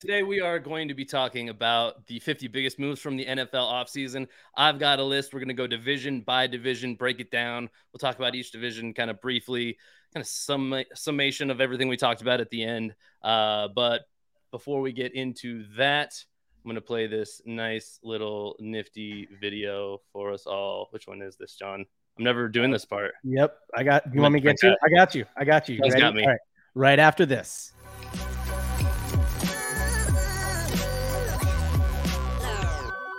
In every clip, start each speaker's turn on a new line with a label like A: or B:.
A: Today we are going to be talking about the 50 biggest moves from the NFL offseason. I've got a list. We're going to go division by division, break it down. We'll talk about each division kind of briefly, kind of sum, summation of everything we talked about at the end. Uh, but before we get into that, I'm going to play this nice little nifty video for us all. Which one is this, John? I'm never doing this part.
B: Yep. I got, you want me to get you? I got you. I got you.
A: You got me.
B: Right. right after this.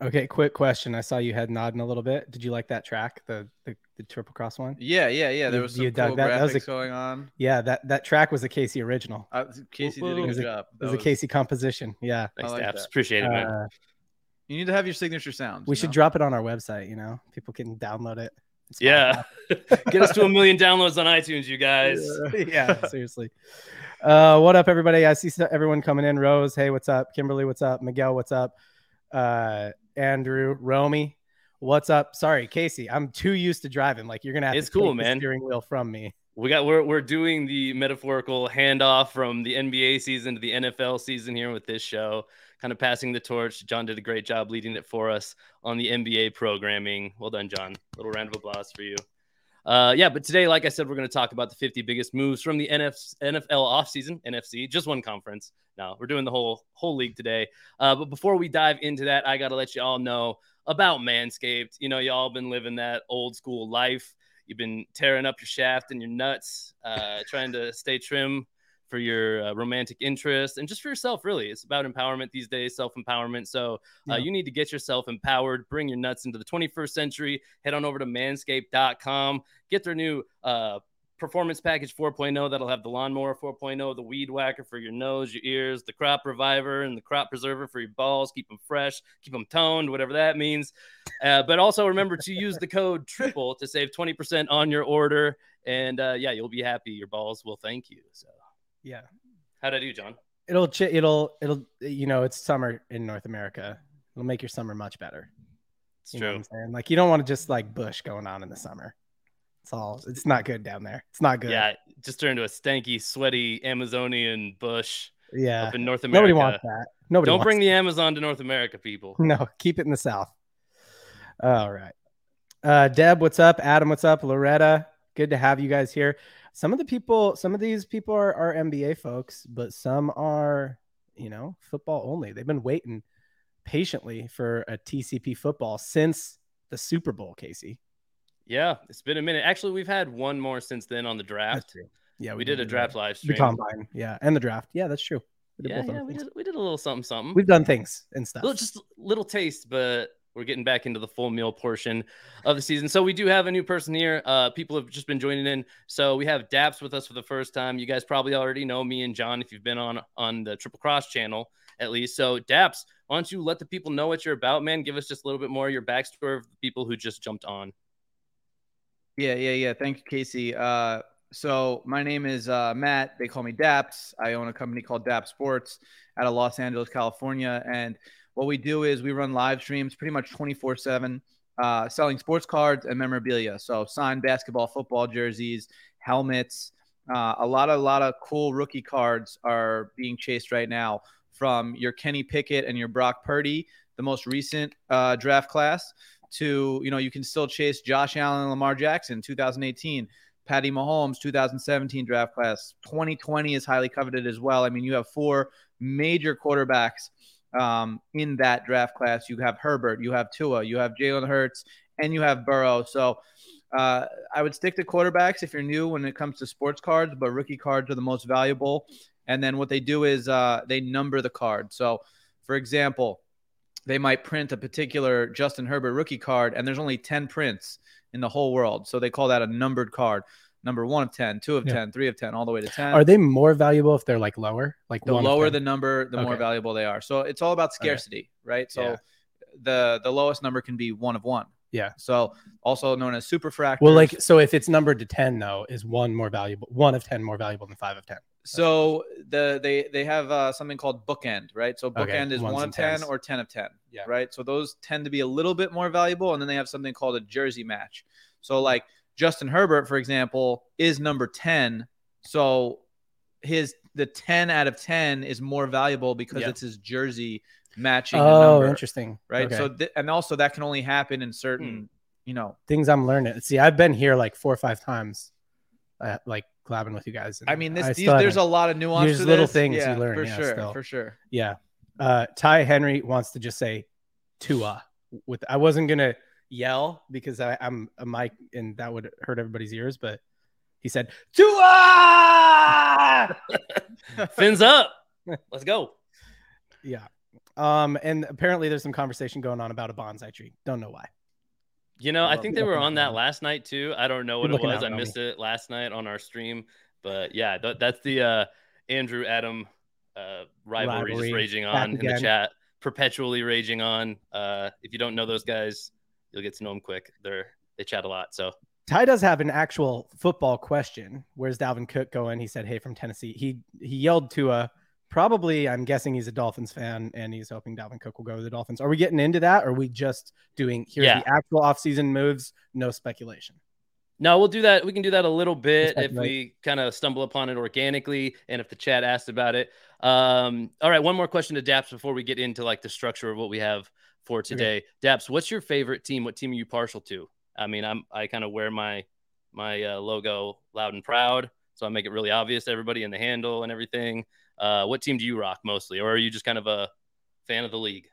B: Okay, quick question. I saw you had nodding a little bit. Did you like that track, the the, the triple cross one?
C: Yeah, yeah, yeah. There was some
B: you dug
C: cool
B: that? That was
C: graphics
B: a-
C: going on.
B: Yeah, that that track was a Casey original.
C: Uh, Casey did a
B: It
C: good
B: a-
C: job.
B: It
C: That
B: was a Casey composition. Yeah.
A: Thanks,
C: like
A: Daps. Appreciate it, man.
B: Uh,
C: You need to have your signature sounds.
B: we
C: you
B: should
C: know?
B: drop it on our website. You know, people can download it.
A: Yeah. Get us to a million downloads on iTunes, you guys.
B: yeah, seriously. Uh, what up, everybody? I see everyone coming in. Rose, hey, what's up? Kimberly, what's up? Miguel, what's up? Uh, Andrew, Romy, what's up? Sorry, Casey, I'm too used to driving. Like you're gonna have
A: It's
B: to take
A: cool,
B: the
A: man.
B: steering wheel from me.
A: We got we're we're doing the metaphorical handoff from the NBA season to the NFL season here with this show, kind of passing the torch. John did a great job leading it for us on the NBA programming. Well done, John. A Little round of applause for you. Uh, yeah, but today, like I said, we're going to talk about the 50 biggest moves from the NF- NFL offseason, NFC, just one conference. Now we're doing the whole whole league today. Uh, but before we dive into that, I got to let you all know about Manscaped. You know, y'all been living that old school life. You've been tearing up your shaft and your nuts, uh, trying to stay trim for your uh, romantic interest and just for yourself, really. It's about empowerment these days, self empowerment. So uh,
B: Yeah.
A: you need to get yourself empowered, bring your nuts into the 21st century. Head on over to manscaped.com, get their new uh, performance package 4.0 that'll have the lawnmower 4.0, the weed whacker for your nose, your ears, the crop reviver, and the crop preserver for your balls. Keep them fresh, keep them toned, whatever that means. Uh, but also remember to use the code triple to save 20% on your order. And uh, yeah, you'll be happy. Your balls will thank you. So,
B: Yeah,
A: how'd I do, John?
B: it'll ch- it'll it'll you know it's summer in North America. It'll make your summer much better.
A: It's
B: You
A: true.
B: Like you don't want to just like bush going on in the summer. It's all it's not good down there. It's not good.
A: Yeah, just turned into a stanky, sweaty Amazonian bush
B: yeah.
A: up in North America.
B: Nobody wants that. Nobody
A: Don't bring the Amazon to North America, people.
B: No, keep it in the South. All right. Uh, Deb, what's up? Adam, what's up? Loretta, good to have you guys here. Some of the people, some of these people are, are NBA folks, but some are, you know, football only. They've been waiting patiently for a TCP football since the Super Bowl, Casey.
A: Yeah, it's been a minute. Actually, we've had one more since then on the draft.
B: Yeah,
A: we did a draft live
B: The combine. Yeah. And the draft. Yeah, that's true. We did
A: Yeah, yeah, we did. We did a little something, something.
B: We've done things and stuff.
A: little, just little taste, but we're getting back into the full meal portion of the season. So we do have a new person here. Uh, people have just been joining in. So we have Daps with us for the first time. You guys probably already know me and John if you've been on on the Triple Cross channel at least. So Daps, why don't you let the people know what you're about, man? Give us just a little bit more of your backstory of the people who just jumped on.
C: Yeah, yeah, yeah. Thank you, Casey. Uh, so my name is uh, Matt. They call me Daps. I own a company called Dap Sports out of Los Angeles, California. And what we do is we run live streams pretty much 24 7, uh, selling sports cards and memorabilia. So signed basketball, football jerseys, helmets. Uh, a lot of, a lot of cool rookie cards are being chased right now from your Kenny Pickett and your Brock Purdy, the most recent uh, draft class to you know you can still chase Josh Allen and Lamar Jackson 2018 Patty Mahomes 2017 draft class 2020 is highly coveted as well I mean you have four major quarterbacks um, in that draft class you have Herbert you have Tua you have Jalen Hurts and you have Burrow so uh, I would stick to quarterbacks if you're new when it comes to sports cards but rookie cards are the most valuable and then what they do is uh, they number the card so for example they might print a particular Justin Herbert rookie card, and there's only 10 prints in the whole world. So they call that a numbered card. Number one of 10, two of
B: Yeah.
C: 10, three of 10, all the way to 10.
B: Are they more valuable if they're like lower? Like
C: the lower the number, the more valuable they are. So it's all about scarcity, right? So
B: Yeah.
C: the the lowest number can be one of one,
B: Yeah.
C: So also known as superfractors.
B: Well, like so, if it's numbered to ten though, is one more valuable? One of ten more valuable than five of ten?
C: so the they they have uh, something called bookend, right? So
B: Okay,
C: bookend is
B: ones
C: one of
B: and
C: ten
B: tens.
C: or ten of ten.
B: Yeah.
C: Right. So those tend to be a little bit more valuable, and then they have something called a jersey match. So like Justin Herbert, for example, is number ten. So his the ten out of ten is more valuable because
B: Yeah.
C: it's his jersey matching. the
B: Oh,
C: number,
B: interesting.
C: Right.
B: Okay.
C: So th- and also that can only happen in certain,
A: Hmm.
C: you know,
B: things I'm learning. See, I've been here like four or five times, uh, like collabing with you guys.
C: I mean, this
B: I
C: these, there's a lot of nuance.
B: There's little
C: this.
B: things you learn,
C: for
B: yeah,
C: sure,
B: still.
C: for sure.
B: yeah. Uh, Ty Henry wants to just say Tua. With I wasn't gonna yell because I, I'm a mic and that would hurt everybody's ears, but he said Tua.
A: Fins up. Let's go.
B: yeah. Um, and apparently there's some conversation going on about a bonsai tree. Don't know why.
A: You know, I
C: Well,
A: think they were on that
B: me.
A: last night too. I don't know what it was. I
B: me.
A: missed it last night on our stream. But yeah, th- that's the uh, Andrew Adam uh, rivalry,
B: Rivalry.
A: just raging
B: Back
A: on in the chat, perpetually raging on. Uh, if you don't know those guys, you'll get to know them quick. They're they chat a lot. So
B: Ty does have an actual football question. Where's Dalvin Cook going? He said, "Hey, from Tennessee." He he yelled to a probably. I'm guessing he's a Dolphins fan, and he's hoping Dalvin Cook will go to the Dolphins. Are we getting into that? Or are we just doing here's
A: Yeah.
B: the actual offseason moves? No speculation.
A: No, we'll do that. We can do that a little bit if we kind of stumble upon it organically and if the chat asked about it. Um, all right, one more question to Daps before we get into like the structure of what we have for today. Daps, what's your favorite team? What team are you partial to? I mean, I'm I kind of wear my my uh, logo loud and proud, so I make it really obvious to everybody in the handle and everything. Uh, what team do you rock mostly, or are you just kind of a fan of the league?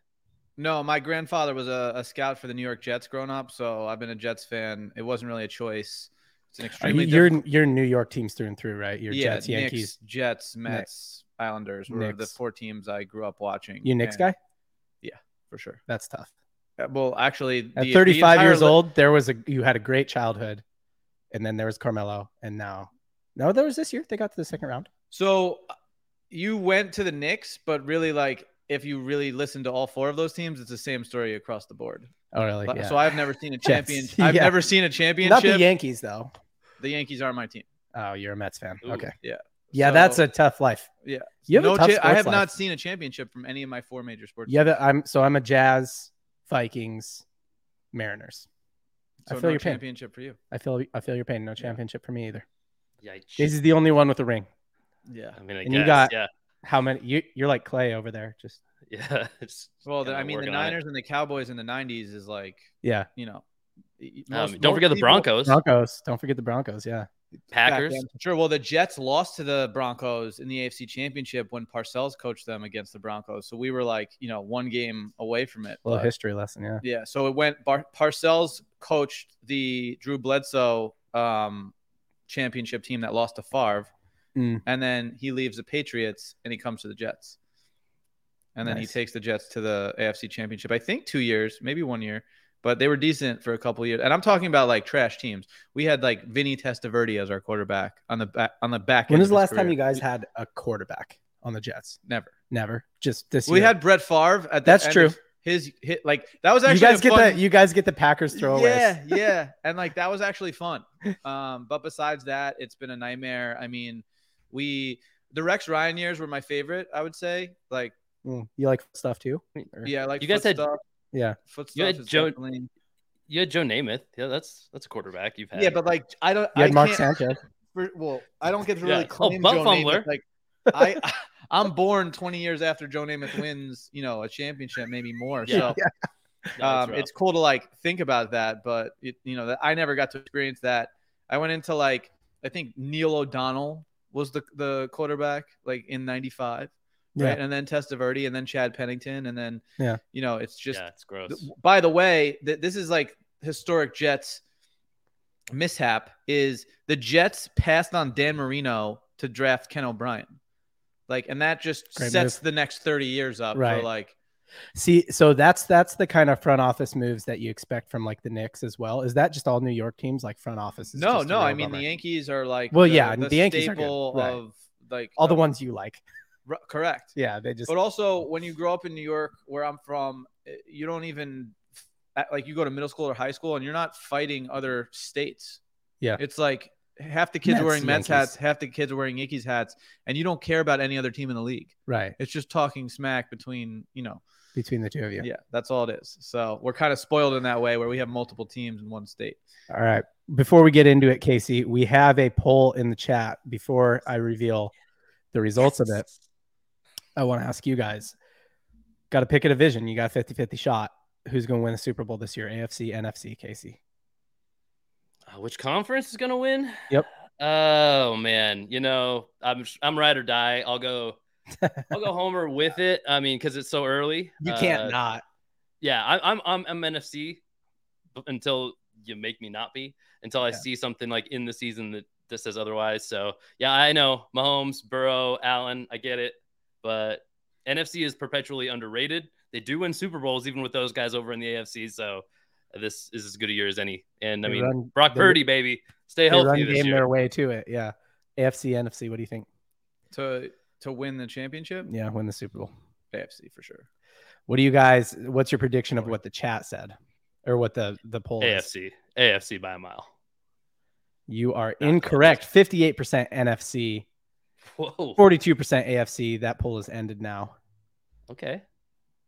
C: No, my grandfather was a, a scout for the New York Jets growing up, so I've been a Jets fan. It wasn't really a choice. It's an
B: Are
C: extremely
B: you, you're
C: difficult-
B: you're New York teams through and through, right? You're
C: yeah,
B: Jets,
C: Knicks,
B: Yankees.
C: Jets, Mets, Islanders were the four teams I grew up watching.
B: You Knicks
C: and-
B: guy?
C: For sure.
B: That's tough.
C: Uh, Well, actually,
B: At
C: the- the
B: 35
C: entire
B: years
C: li-
B: old, there was a you had a great childhood, and then there was Carmelo, and now no, there was this year. They got to the second round.
C: So uh, you went to the Knicks, but really, like, if you really listen to all four of those teams, it's the same story across the board.
B: Oh, really? Yeah.
C: So I've never seen a champion. I've
B: Yeah.
C: never seen a championship.
B: Not the Yankees though.
C: The Yankees are my team.
B: Oh, you're a Mets fan.
A: Ooh.
B: Okay.
C: Yeah.
B: Yeah, that's a tough life.
C: Yeah.
B: You have
C: no
B: a tough
C: cha- I have
B: life.
C: not seen a championship from any of my four major sports.
B: Yeah, have
C: teams.
B: a, I'm so I'm a Jazz, Vikings, Mariners. I feel
C: no
B: your pain.
C: championship for you.
B: I feel I feel your pain. No championship for me either.
A: Yeah,
B: This is the only one with a ring.
C: Yeah.
A: I mean, I
B: And you
A: guess,
B: got-
A: yeah,
B: How many? You you're like Clay over there. Just
A: yeah. it's
C: Well, the, I mean, the
A: working on it.
C: Niners and the Cowboys in the '90s is like,
B: yeah.
C: you know, y-
A: Um, don't
C: most
A: forget the Broncos,
B: Broncos. Don't forget the Broncos. Yeah.
C: Back
A: Packers.
C: Sure. Well, the Jets lost to the Broncos in the AFC Championship when Parcells coached them against the Broncos. So we were like, you know, one game away from it.
B: A little
C: but-
B: history lesson. Yeah.
C: Yeah. So it went. Bar- Parcells coached the Drew Bledsoe um, championship team that lost to Favre,
B: Mm.
C: and then he leaves the Patriots and he comes to the Jets, and then
B: Nice.
C: he takes the Jets to the AFC Championship. I think two years, maybe one year, but they were decent for a couple years. And I'm talking about like trash teams. We had like Vinny Testaverde as our quarterback on the back on the back.
B: When
C: end
B: was the last
C: his
B: time you guys had a quarterback on the Jets?
C: Never.
B: Never. Just this
C: We
B: year.
C: had Brett Favre at the
B: That's
C: end
B: true.
C: His hit like that was actually
B: you
C: actually
B: guys
C: a
B: get
C: fun-
B: the you guys get the Packers throwaways.
C: Yeah, yeah, and like that was actually fun. Um, but besides that, it's been a nightmare. I mean, we the Rex Ryan years were my favorite. I would say, like,
B: Mm. You like stuff too? Or-
C: yeah, like
A: You guys had-
C: stuff.
B: Yeah.
C: Foot
A: You had
C: is
A: Joe-
C: definitely-
A: You had Joe Namath. Yeah, that's that's a quarterback you've had.
C: Yeah, but like I don't.
B: You had
C: I
B: Mark
C: can't-
B: Sanchez.
C: for- well, I don't get to
A: Yeah.
C: really
A: Oh,
C: claim
A: butt
C: Joe
A: fumbler.
C: Namath. Like, I, I'm born 20 years after Joe Namath wins, you know, a championship, maybe more.
A: Yeah.
C: So
A: No, it's
C: um, it's cool to like think about that, but it, you know, that I never got to experience that. I went into like I think Neil O'Donnell was the the quarterback like in '95,
B: Yeah.
C: right? And then Testaverde, and then Chad Pennington, and then
B: Yeah.
C: you know, it's just.
A: yeah, it's gross.
C: th- by the way, th- this is like historic Jets mishap. Is the Jets passed on Dan Marino to draft Ken O'Brien, like, and that just
B: Great
C: sets the next 30 years up
B: Right.
C: for like.
B: See, so that's that's the kind of front office moves that you expect from like the Knicks as well. Is that just all New York teams like front offices?
C: No, no. I mean,
B: bummer?
C: the Yankees are like
B: Well,
C: the,
B: yeah,
C: the,
B: the Yankees are good, right.
C: of like
B: all the
C: of-
B: ones you like.
C: R- correct.
B: Yeah, they just
C: But also, when you grow up in New York, where I'm from, eh, you don't even like you go to middle school or high school and you're not fighting other states.
B: Yeah.
C: It's like half the kids
B: Mets,
C: wearing Mets
B: Yankees.
C: hats, half the kids are wearing Yankees hats, and you don't care about any other team in the league.
B: Right.
C: It's just talking smack between, you know,
B: Between the two of you.
C: yeah, that's all it is. So we're kind of spoiled in that way where we have multiple teams in one state.
B: All right. Before we get into it, Casey, we have a poll in the chat before I reveal the results of it. I want to ask you guys got to pick a division. You got a 50 50 shot. Who's going to win the Super Bowl this year? AFC, NFC, Casey.
A: Uh, which conference is gonna win?
B: Yep.
A: Oh man, you know I'm I'm ride or die. I'll go. I'll go Homer with it. I mean, because it's so early.
B: You can't
A: Uh,
B: not.
A: Yeah, I, I'm I'm I'm NFC until you make me not be. Until I
B: Yeah.
A: see something like in the season that that says otherwise. So yeah, I know Mahomes, Burrow, Allen. I get it, but NFC is perpetually underrated. They do win Super Bowls even with those guys over in the AFC. So this is as good a year as any. And I mean,
B: run-
A: Brock
B: they-
A: Purdy, baby, stay
B: They
A: healthy
B: run
A: this
B: game
A: year.
B: their way to it. Yeah. AFC, NFC. What do you think?
C: To to win the championship,
B: Yeah, win the Super Bowl.
C: AFC for sure.
B: What do you guys? What's your prediction of what the chat said, or what the the poll is?
A: AFC, AFC by a mile.
B: You are
A: close.
B: incorrect. Fifty-eight percent NFC,
A: Whoa.
B: forty-two percent AFC. That poll is ended now.
A: Okay.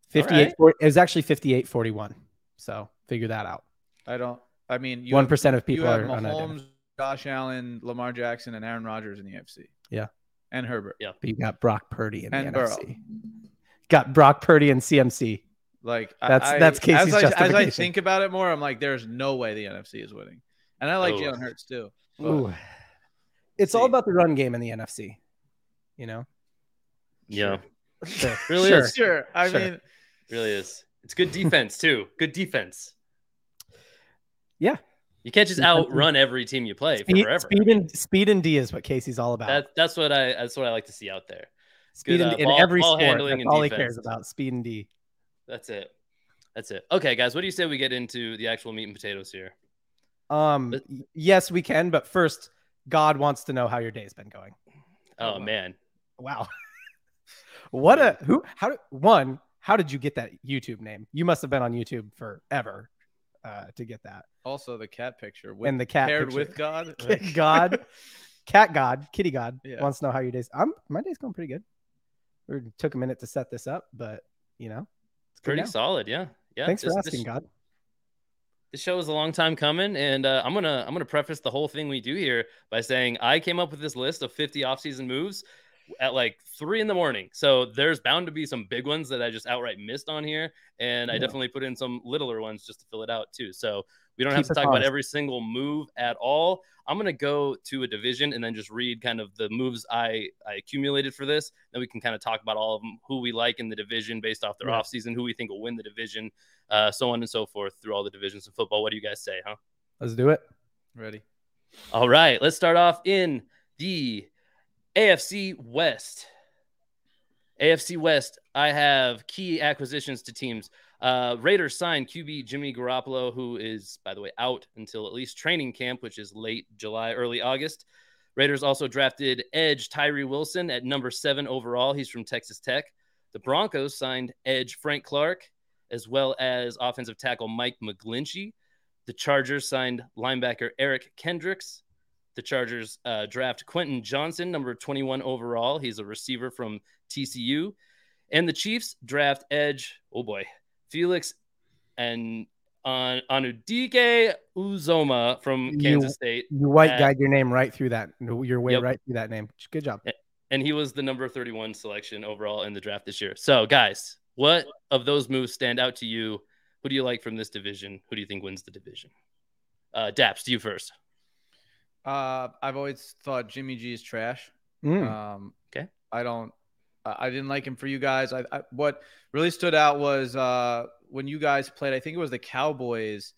B: 58 40 it was actually 58 41 so figure that out
C: I don't. I mean, you
B: one
C: have-
B: percent of
C: You
B: people
C: have
B: are unidentified
C: Mahomes, Josh Allen, Lamar Jackson, and Aaron Rodgers in the AFC.
B: Yeah.
C: and Herbert.
B: but you got brock purdy in
C: And
B: the
C: Burrow.
B: NFC. got brock purdy and cmc
C: Like
B: That's-
C: I,
B: that's Casey's
C: as I, as I think about it more, I'm like, there's no way the NFC is winning, and I like
A: Oh.
C: Jalen Hurts too. but-
B: Ooh. it's all about the run game in the nfc you know
A: Yeah.
B: Sure.
A: Really
B: Sure.
A: is.
C: Sure, I
B: Sure.
C: mean,
A: Really is. It's good defense too. Good defense.
B: Yeah.
A: You can't just outrun every team you play
B: speed,
A: forever.
B: speed and speed and d is what casey's all about
A: That, that's what I that's what I like to see out there.
B: speed
A: good,
B: and,
A: uh,
B: in every
A: ball
B: sport
A: handling
B: that's
A: and
B: all he cares about speed and d
A: That's it. That's it. Okay, guys, what do you say we get into the actual meat and potatoes here?
B: um
A: But-
B: yes we can but first god wants to know how your day's been going
A: Oh,
B: wow.
A: man.
B: Wow. what a who how did one how did you get that YouTube name? You must have been on YouTube forever uh to get that.
C: also the cat picture with,
B: And the cat
C: paired
B: picture.
C: with God.
B: Cat God, cat God, kitty God
C: Yeah.
B: wants to know how your days. I'm my day's going pretty good. We took a minute to set this up, but you know,
A: It's pretty
B: now.
A: solid, yeah. Yeah.
B: thanks
A: this,
B: for
A: this-
B: asking, God.
A: this show is a long time coming and uh, i'm gonna i'm gonna preface the whole thing we do here by saying i came up with this list of 50 offseason moves at like three in the morning so there's bound to be some big ones that i just outright missed on here and i definitely put in some littler ones just to fill it out too so we don't
B: Keep
A: have to
B: us
A: talk about every single move at all i'm gonna go to a division and then just read kind of the moves i i accumulated for this then we can kind of talk about all of them who we like in the division based off their
B: Yeah.
A: offseason who we think will win the division uh, so on and so forth through all the divisions of football. What do you guys say, huh?
B: Let's do it.
C: Ready?
A: All right, let's start off in the AFC West. AFC West, I have key acquisitions to teams. Uh, Raiders signed QB Jimmy Garoppolo, who is, by the way, out until at least training camp, which is late July, early August. Raiders also drafted edge Tyree Wilson at number seven overall. He's from Texas Tech. The Broncos signed edge Frank Clark, as well as offensive tackle Mike McGlinchey. The Chargers signed linebacker Eric Kendricks. The Chargers uh, draft Quentin Johnson, number 21 overall. He's a receiver from TCU. And the Chiefs draft edge, oh boy, Felix and uh, Anudike Uzoma from
B: You-
A: Kansas State.
B: You white
A: Uh,
B: guide your name right through that. Your way
A: Yep.
B: right through that name. Good job.
A: and he was the number 31 selection overall in the draft this year. So, guys, what of those moves stand out to you? Who do you like from this division? Who do you think wins the division? Uh, Daps, to you first.
C: Uh, I've always thought Jimmy G is trash.
B: Mm.
C: Um,
A: Okay.
C: I don't. I I didn't like him for you guys. I, I what really stood out was uh, when you guys played. I think it was the Cowboys.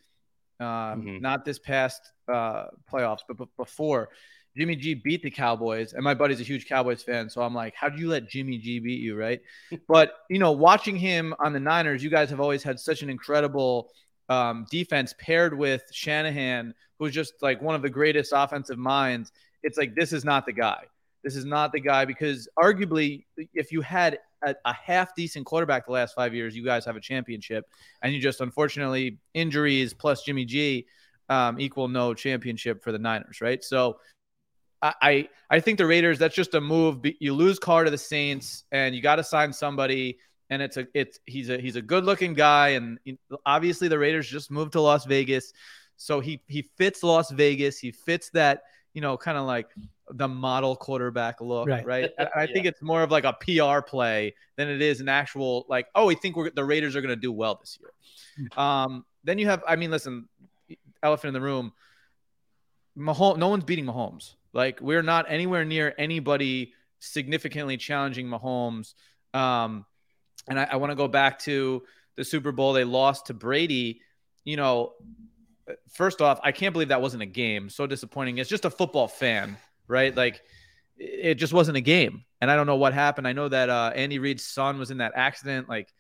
C: Um,
A: Mhm.
C: Not this past uh, playoffs, but, but before. Jimmy G beat the Cowboys, and my buddy's a huge Cowboys fan, so I'm like, how do you let Jimmy G beat you, right? but you know, watching him on the Niners, you guys have always had such an incredible um, defense paired with Shanahan, who's just like one of the greatest offensive minds. It's like this is not the guy. This is not the guy because arguably, if you had a, a half decent quarterback the last five years, you guys have a championship, and you just unfortunately injuries plus Jimmy G um, equal no championship for the Niners, right? So I I think the Raiders that's just a move. You lose Carr to the Saints, and you got to sign somebody. And it's a it's he's a he's a good looking guy, and obviously the Raiders just moved to Las Vegas, so he he fits Las Vegas. He fits that you know kind of like the model quarterback look, right? right? I, I think it's more of like a PR play than it is an actual like oh we think we're the Raiders are going to do well this year. Hmm. Um, then you have I mean listen, elephant in the room. Mahomes, no one's beating Mahomes. Like we're not anywhere near anybody significantly challenging Mahomes. Um, and I, I want to go back to the Super Bowl they lost to Brady. You know, first off, I can't believe that wasn't a game. So disappointing. It's just a football fan, right? Like it just wasn't a game. And I don't know what happened. I know that uh, Andy Reid's son was in that accident, like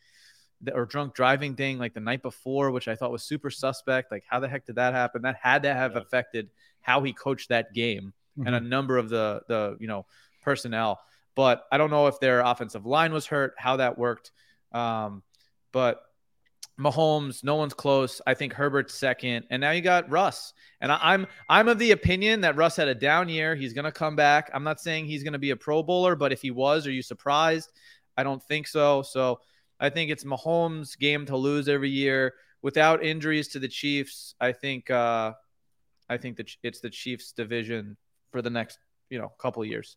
C: or drunk driving thing, like the night before, which I thought was super suspect. Like, how the heck did that happen? That had to have affected how he coached that game mm-hmm. and a mm-hmm. number of the the you know personnel. But I don't know if their offensive line was hurt, how that worked. Um, but Mahomes, no one's close. I think Herbert's second, and now you got Russ. And I, am I'm of the opinion that Russ had a down year. He's gonna come back. I'm not saying he's gonna be a Pro Bowler, but if he was, are you surprised? I don't think so. So I think it's Mahomes' game to lose every year without injuries to the Chiefs. I think uh, I think that it's the Chiefs division for the next you know couple years.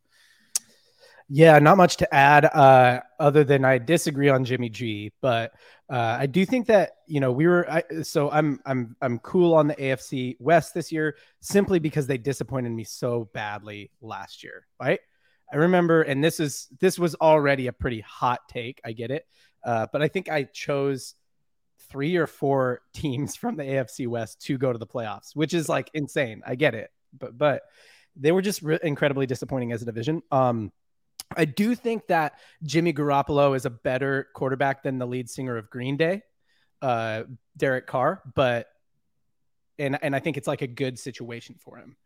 B: Yeah, not much to add uh, other than I disagree on Jimmy G, but uh, I do think that you know we were I, so I'm I'm I'm cool on the AFC West this year simply because they disappointed me so badly last year, right? I remember, and this is this was already a pretty hot take. I get it, uh, but I think I chose three or four teams from the AFC West to go to the playoffs, which is like insane. I get it, but but they were just re- incredibly disappointing as a division. Um, I do think that Jimmy Garoppolo is a better quarterback than the lead singer of Green Day, uh, Derek Carr, but and and I think it's like a good situation for him.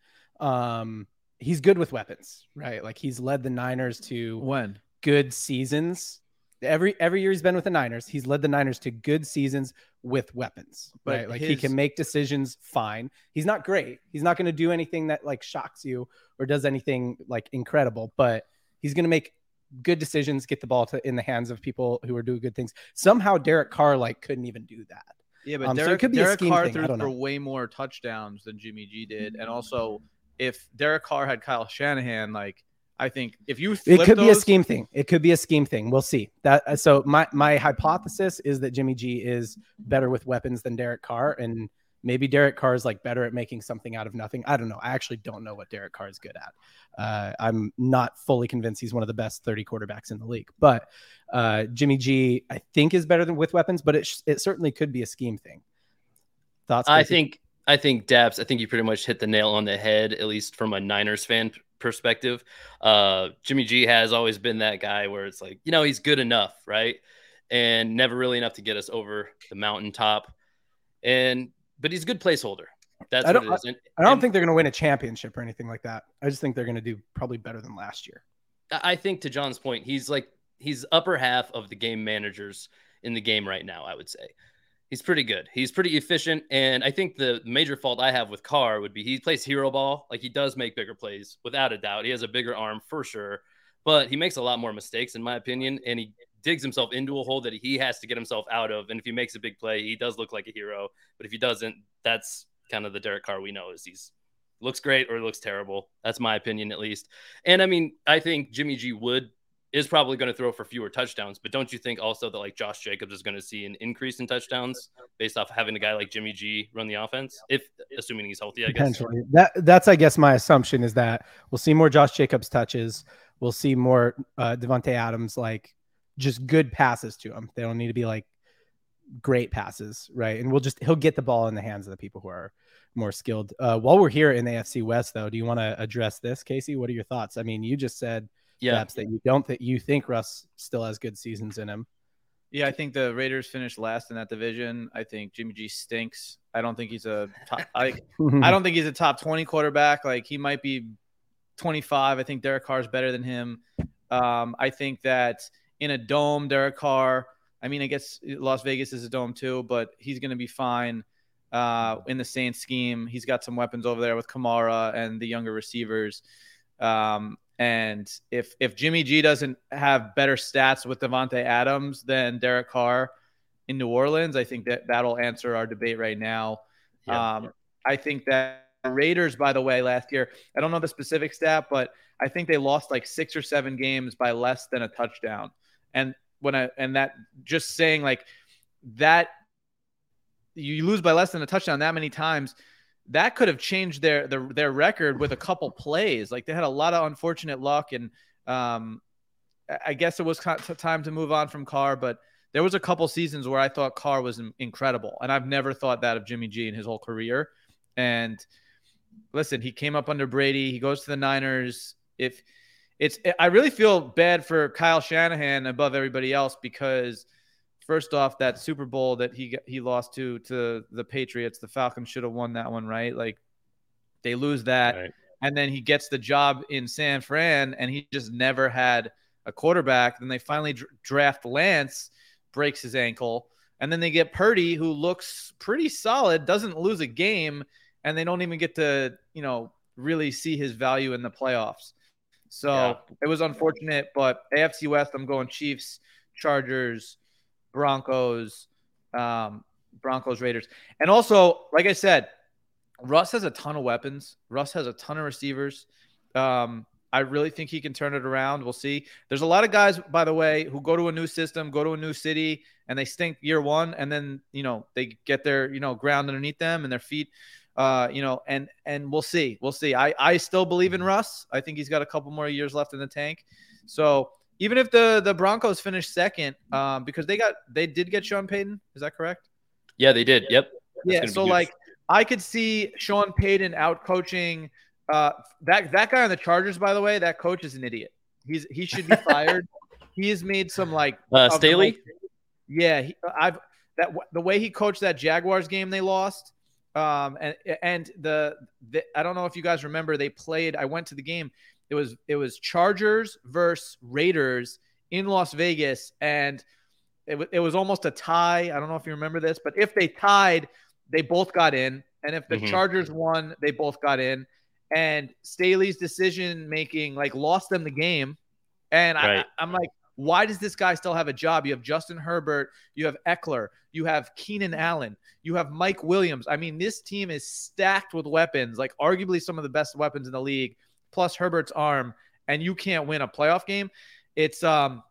B: Um, he's good with weapons, right? Like he's led the Niners to
C: when
B: good seasons every every year he's been with the Niners, he's led the Niners to good seasons with weapons. But right? Like his... he can make decisions fine. He's not great. He's not going to do anything that like shocks you or does anything like incredible, but he's going to make good decisions, get the ball to in the hands of people who are doing good things. Somehow Derek Carr like couldn't even do that.
C: Yeah, but um, Derek, so it could be Derek Carr thing. threw for way more touchdowns than Jimmy G did, and also if Derek Carr had Kyle Shanahan, like I think if you
B: it could
C: those,
B: be a scheme thing. It could be a scheme thing. We'll see. That uh, so my my hypothesis is that Jimmy G is better with weapons than Derek Carr, and maybe Derek Carr is like better at making something out of nothing. I don't know. I actually don't know what Derek Carr is good at. Uh, I'm not fully convinced he's one of the best 30 quarterbacks in the league, but uh, Jimmy G I think is better than with weapons, but it it certainly could be a scheme thing.
A: Thoughts? I think I think Daps. I think you pretty much hit the nail on the head, at least from a Niners fan perspective. Uh, Jimmy G has always been that guy where it's like, you know, he's good enough, right? And never really enough to get us over the mountaintop. And but he's a good placeholder. That's
B: I don't,
A: what it is.
B: And, I don't and, think they're going to win a championship or anything like that. I just think they're going to do probably better than last year.
A: I think to John's point, he's like he's upper half of the game managers in the game right now. I would say he's pretty good. He's pretty efficient. And I think the major fault I have with Carr would be he plays hero ball. Like he does make bigger plays without a doubt. He has a bigger arm for sure, but he makes a lot more mistakes, in my opinion. And he digs himself into a hole that he has to get himself out of. And if he makes a big play, he does look like a hero. But if he doesn't, that's kind of the Derek Carr we know is he's looks great or looks terrible. That's my opinion, at least. And I mean, I think Jimmy G would is probably going to throw for fewer touchdowns. But don't you think also that like Josh Jacobs is going to see an increase in touchdowns based off having a guy like Jimmy G run the offense, if assuming he's healthy? I guess
B: that that's I guess my assumption is that we'll see more Josh Jacobs touches. We'll see more uh, Davante Adams like just good passes to him. They don't need to be like great passes, right? And we'll just he'll get the ball in the hands of the people who are more skilled. Uh, while we're here in AFC West, though, do you want to address this, Casey? What are your thoughts? I mean, you just said yeah. that you don't that you think Russ still has good seasons in him.
C: Yeah, I think the Raiders finished last in that division. I think Jimmy G stinks. I don't think he's a top, I, I don't think he's a top 20 quarterback. Like he might be 25. I think Derek Carr is better than him. Um, I think that in a dome. Derek Carr. I mean, I guess Las Vegas is a dome too, but he's going to be fine uh, in the Saints scheme. He's got some weapons over there with Kamara and the younger receivers. Um, and if if Jimmy G doesn't have better stats with Davante Adams than Derek Carr in New Orleans, I think that that'll answer our debate right now. Yeah, um, yeah. I think that Raiders, by the way, last year, I don't know the specific stat, but I think they lost like six or seven games by less than a touchdown. And when I and that just saying like that you lose by less than a touchdown that many times that could have changed their their, their record with a couple plays. Like they had a lot of unfortunate luck and um i guess it was time to move on from carr but there was a couple seasons where i thought carr was incredible. And i've never thought that of jimmy g in his whole career. And listen he came up under brady. He goes to the niners. If it's I really feel bad for Kyle Shanahan above everybody else because first off, that Super Bowl that he he lost to to the Patriots, the Falcons should have won that one, right? Like they lose that, right. and then he gets the job in San Fran, and he just never had a quarterback. Then they finally draft Lance, breaks his ankle, and then they get Purdy, who looks pretty solid, doesn't lose a game, and they don't even get to you know really see his value in the playoffs. So yeah. it was unfortunate, but AFC West, I'm going Chiefs, Chargers, Broncos, um, Broncos, Raiders. And also, like I said, Russ has a ton of weapons. Russ has a ton of receivers. Um, I really think he can turn it around. We'll see. There's a lot of guys, by the way, who go to a new system, go to a new city, and they stink year one, and then you know they get their you know ground underneath them and their feet uh, you know, and and we'll see, we'll see. I I still believe in Russ. I think he's got a couple more years left in the tank. So even if the the Broncos finish second, um, because they got they did get Sean Payton, is that correct?
A: Yeah, they did. Yep.
C: That's yeah. So like, I could see Sean Payton out coaching uh, that that guy on the Chargers. By the way, that coach is an idiot. He's he should be fired. he has made some like
A: uh, Staley.
C: Yeah, he, I've that the way he coached that Jaguars game they lost. Um, and and the, the I don't know if you guys remember they played. I went to the game. It was it was Chargers versus Raiders in Las Vegas, and it, it was almost a tie. I don't know if you remember this, but if they tied, they both got in, and if the mm-hmm. Chargers won, they both got in. And Staley's decision making like lost them the game, and right. I, I'm like, why does this guy still have a job? You have Justin Herbert, you have Ekeler, you have Keenan Allen, you have Mike Williams. I mean, this team is stacked with weapons, like arguably some of the best weapons in the league, plus Herbert's arm, and you can't win a playoff game. It's um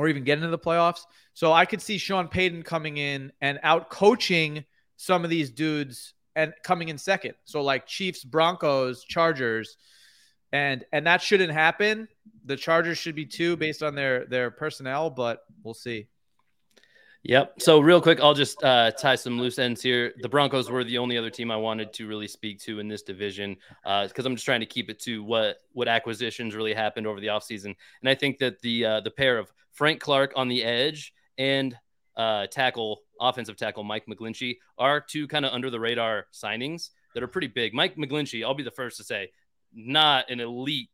C: or even get into the playoffs. So I could see Sean Payton coming in and out coaching some of these dudes and coming in second. So like Chiefs, Broncos, Chargers and and that shouldn't happen. The Chargers should be two based on their their personnel, but we'll see.
A: Yep. So real quick, I'll just uh, tie some loose ends here. The Broncos were the only other team I wanted to really speak to in this division because uh, I'm just trying to keep it to what what acquisitions really happened over the offseason. And I think that the uh, the pair of Frank Clark on the edge and uh, tackle offensive tackle Mike McGlinchey are two kind of under the radar signings that are pretty big. Mike McGlinchey, I'll be the first to say, not an elite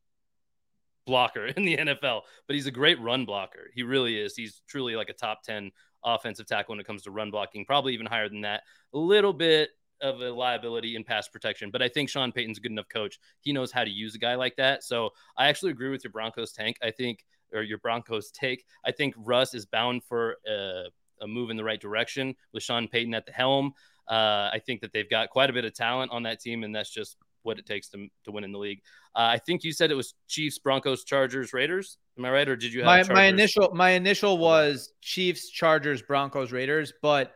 A: blocker in the NFL, but he's a great run blocker. He really is. He's truly like a top 10 offensive tackle when it comes to run blocking, probably even higher than that. A little bit of a liability in pass protection, but I think Sean Payton's a good enough coach. He knows how to use a guy like that. So I actually agree with your Broncos tank. I think, or your Broncos take. I think Russ is bound for a, a move in the right direction with Sean Payton at the helm. Uh, I think that they've got quite a bit of talent on that team, and that's just what it takes to, to win in the league. Uh, I think you said it was Chiefs, Broncos, Chargers, Raiders. Am I right, or did you have
C: my, my initial my initial was Chiefs, Chargers, Broncos, Raiders, but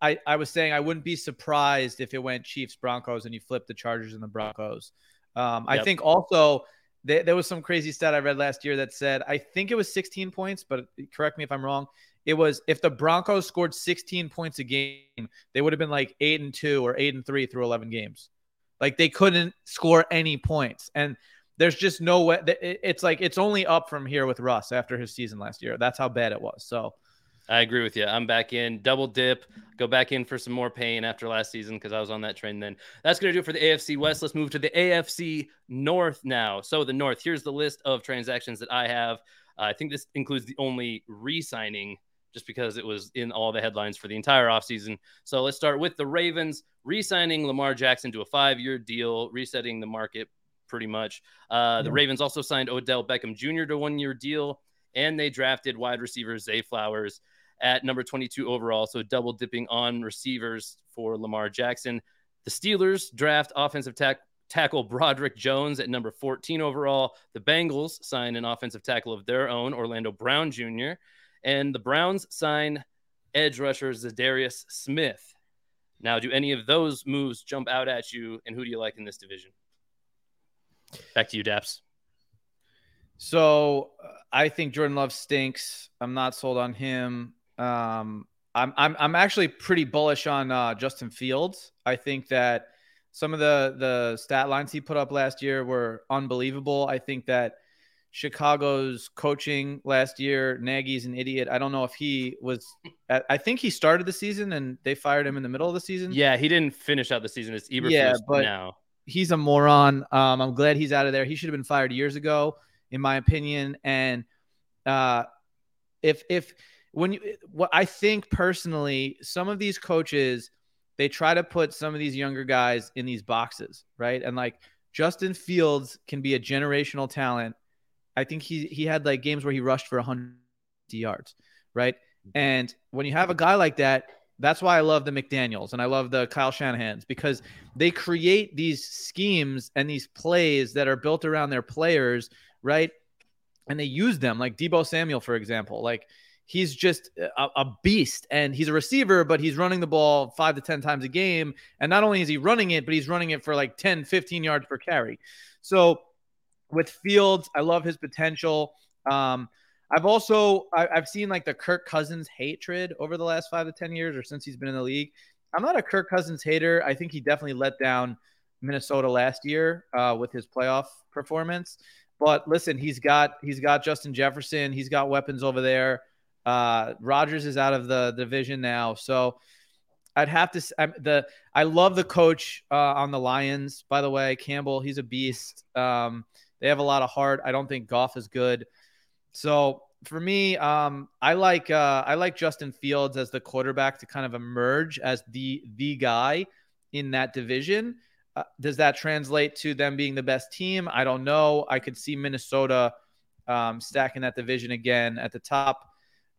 C: I I was saying I wouldn't be surprised if it went Chiefs, Broncos, and you flip the Chargers and the Broncos. Um, I think also th- there was some crazy stat I read last year that said I think it was 16 points, but correct me if I'm wrong. It was if the Broncos scored 16 points a game, they would have been like eight and two or eight and three through 11 games. Like they couldn't score any points. And there's just no way. It's like it's only up from here with Russ after his season last year. That's how bad it was. So
A: I agree with you. I'm back in double dip, go back in for some more pain after last season because I was on that train then. That's going to do it for the AFC West. Let's move to the AFC North now. So, the North, here's the list of transactions that I have. Uh, I think this includes the only re-signing just because it was in all the headlines for the entire offseason. So let's start with the Ravens re-signing Lamar Jackson to a five-year deal, resetting the market pretty much. Uh, the yeah. Ravens also signed Odell Beckham Jr. to one-year deal, and they drafted wide receiver Zay Flowers at number 22 overall. So double dipping on receivers for Lamar Jackson. The Steelers draft offensive tack- tackle Broderick Jones at number 14 overall. The Bengals sign an offensive tackle of their own, Orlando Brown Jr. And the Browns sign edge rusher Za'Darius Smith. Now, do any of those moves jump out at you, and who do you like in this division? Back to you, Daps.
C: So uh, I think Jordan Love stinks. I'm not sold on him. Um, I'm, I'm I'm actually pretty bullish on uh, Justin Fields. I think that some of the the stat lines he put up last year were unbelievable. I think that Chicago's coaching last year, Nagy's an idiot. I don't know if he was. I think he started the season and they fired him in the middle of the season.
A: Yeah, he didn't finish out the season. It's Eberflus yeah, but now.
C: He's a moron. Um, I'm glad he's out of there. He should have been fired years ago, in my opinion. And uh, if if when you what I think personally, some of these coaches they try to put some of these younger guys in these boxes, right? And like Justin Fields can be a generational talent I think he he had like games where he rushed for 100 yards, right? Mm-hmm. And when you have a guy like that, that's why I love the McDaniels and I love the Kyle Shanahan's because they create these schemes and these plays that are built around their players, right? And they use them, like Deebo Samuel, for example. Like he's just a, a, beast and he's a receiver, but he's running the ball five to 10 times a game. And not only is he running it, but he's running it for like 10, 15 yards per carry. So with Fields, I love his potential. Um, I've also I, have seen like the Kirk Cousins hatred over the last five to ten years, or since he's been in the league. I'm not a Kirk Cousins hater. I think he definitely let down Minnesota last year uh, with his playoff performance. But listen, he's got he's got Justin Jefferson. He's got weapons over there. Uh, Rodgers is out of the division now, so I'd have to. I'm, the I love the coach uh, on the Lions. By the way, Campbell, he's a beast. Um, they have a lot of heart. I don't think Goff is good. So for me, um, I like uh, I like Justin Fields as the quarterback to kind of emerge as the the guy in that division. Uh, does that translate to them being the best team? I don't know. I could see Minnesota um, stacking that division again at the top,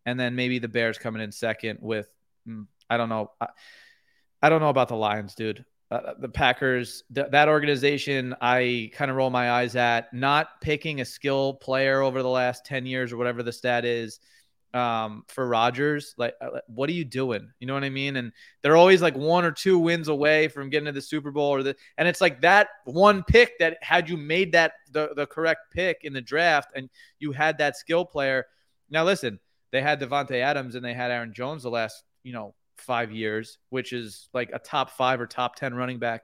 C: and then maybe the Bears coming in second with mm, I don't know. I, I don't know about the Lions, dude uh, the Packers, th- that organization, I kind of roll my eyes at not picking a skill player over the last 10 years or whatever the stat is um, for Rodgers. Like, uh, what are you doing? You know what I mean? And they're always like one or two wins away from getting to the Super Bowl or the, and it's like that one pick that had you made that the, the correct pick in the draft and you had that skill player. Now, listen, they had Davante Adams and they had Aaron Jones the last, you know, five years, which is like a top five or top 10 running back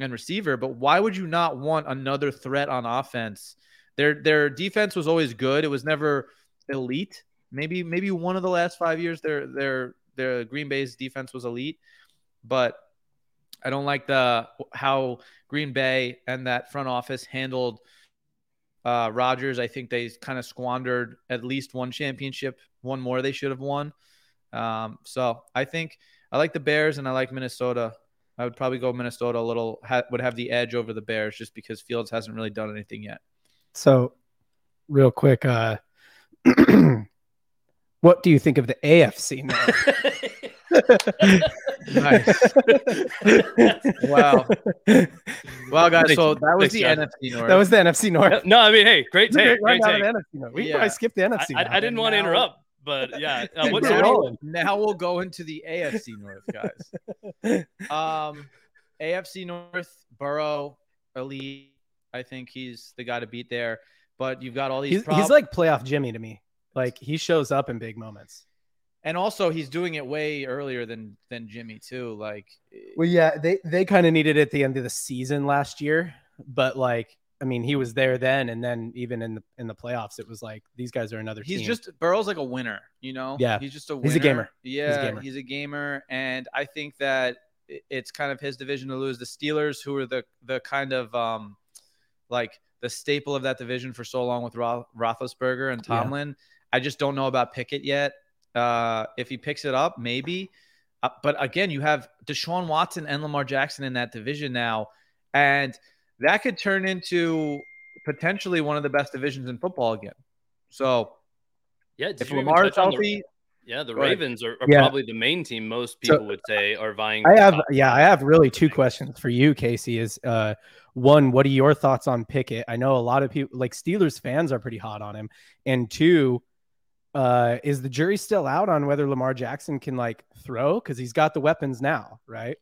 C: and receiver. But why would you not want another threat on offense? Their their defense was always good. It was never elite. Maybe maybe one of the last five years their their their Green Bay's defense was elite, but I don't like the how Green Bay and that front office handled uh, Rodgers. I think they kind of squandered at least one championship, one more they should have won. Um, so I think I like the Bears and I like Minnesota. I would probably go Minnesota a little ha- would have the edge over the Bears just because Fields hasn't really done anything yet.
B: So, real quick, uh, what do you think of the AFC now?
C: nice. wow. Well, guys, so that was the NFC North.
B: That was the NFC North.
A: No, I mean, hey, great take. Great, take.
B: We yeah. probably skipped the NFC.
A: I, I, I didn't want to interrupt. But yeah, uh, what's
C: now, now we'll go into the AFC North, guys. um, AFC North, Burrow, elite. I think he's the guy to beat there. But you've got all these.
B: He's, prob- he's like playoff Jimmy to me. Like he shows up in big moments.
C: And also, he's doing it way earlier than than Jimmy too. Like,
B: well, yeah, they they kind of needed it at the end of the season last year, but like I mean, he was there then, and then even in the in the playoffs, it was like these guys are another.
C: He's
B: team.
C: just Burrow's like a winner, you know.
B: Yeah,
C: he's just a
B: winner. he's a gamer.
C: Yeah, he's a gamer. he's a gamer, and I think that it's kind of his division to lose. The Steelers, who are the the kind of um like the staple of that division for so long with Ro- Roethlisberger and
B: Yeah.
C: Tomlin. I just don't know about Pickett yet. Uh, if he picks it up, maybe. Uh, but again, you have Deshaun Watson and Lamar Jackson in that division now, and that could turn into potentially one of the best divisions in football again. So
A: Yeah,
C: if
A: you even
C: Lamar is
A: touch the-
C: healthy,
A: yeah, the Ravens are, are
B: Yeah.
A: probably the main team most
B: So-
A: people would say are vying.
B: I have yeah, I have really two questions for you, Casey. Is uh one, what are your thoughts on Pickett? I know a lot of people like Steelers fans are pretty hot on him. And two, uh, is the jury still out on whether Lamar Jackson can like throw? Because he's got the weapons now, right?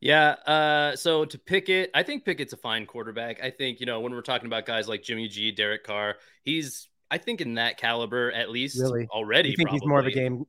A: Yeah. Uh, so to Pickett, I think Pickett's a fine quarterback. I think, you know, when we're talking about guys like Jimmy G, Derek Carr, he's, I think, in that caliber at least
B: Really?
A: already.
B: Do you think he's more of a game?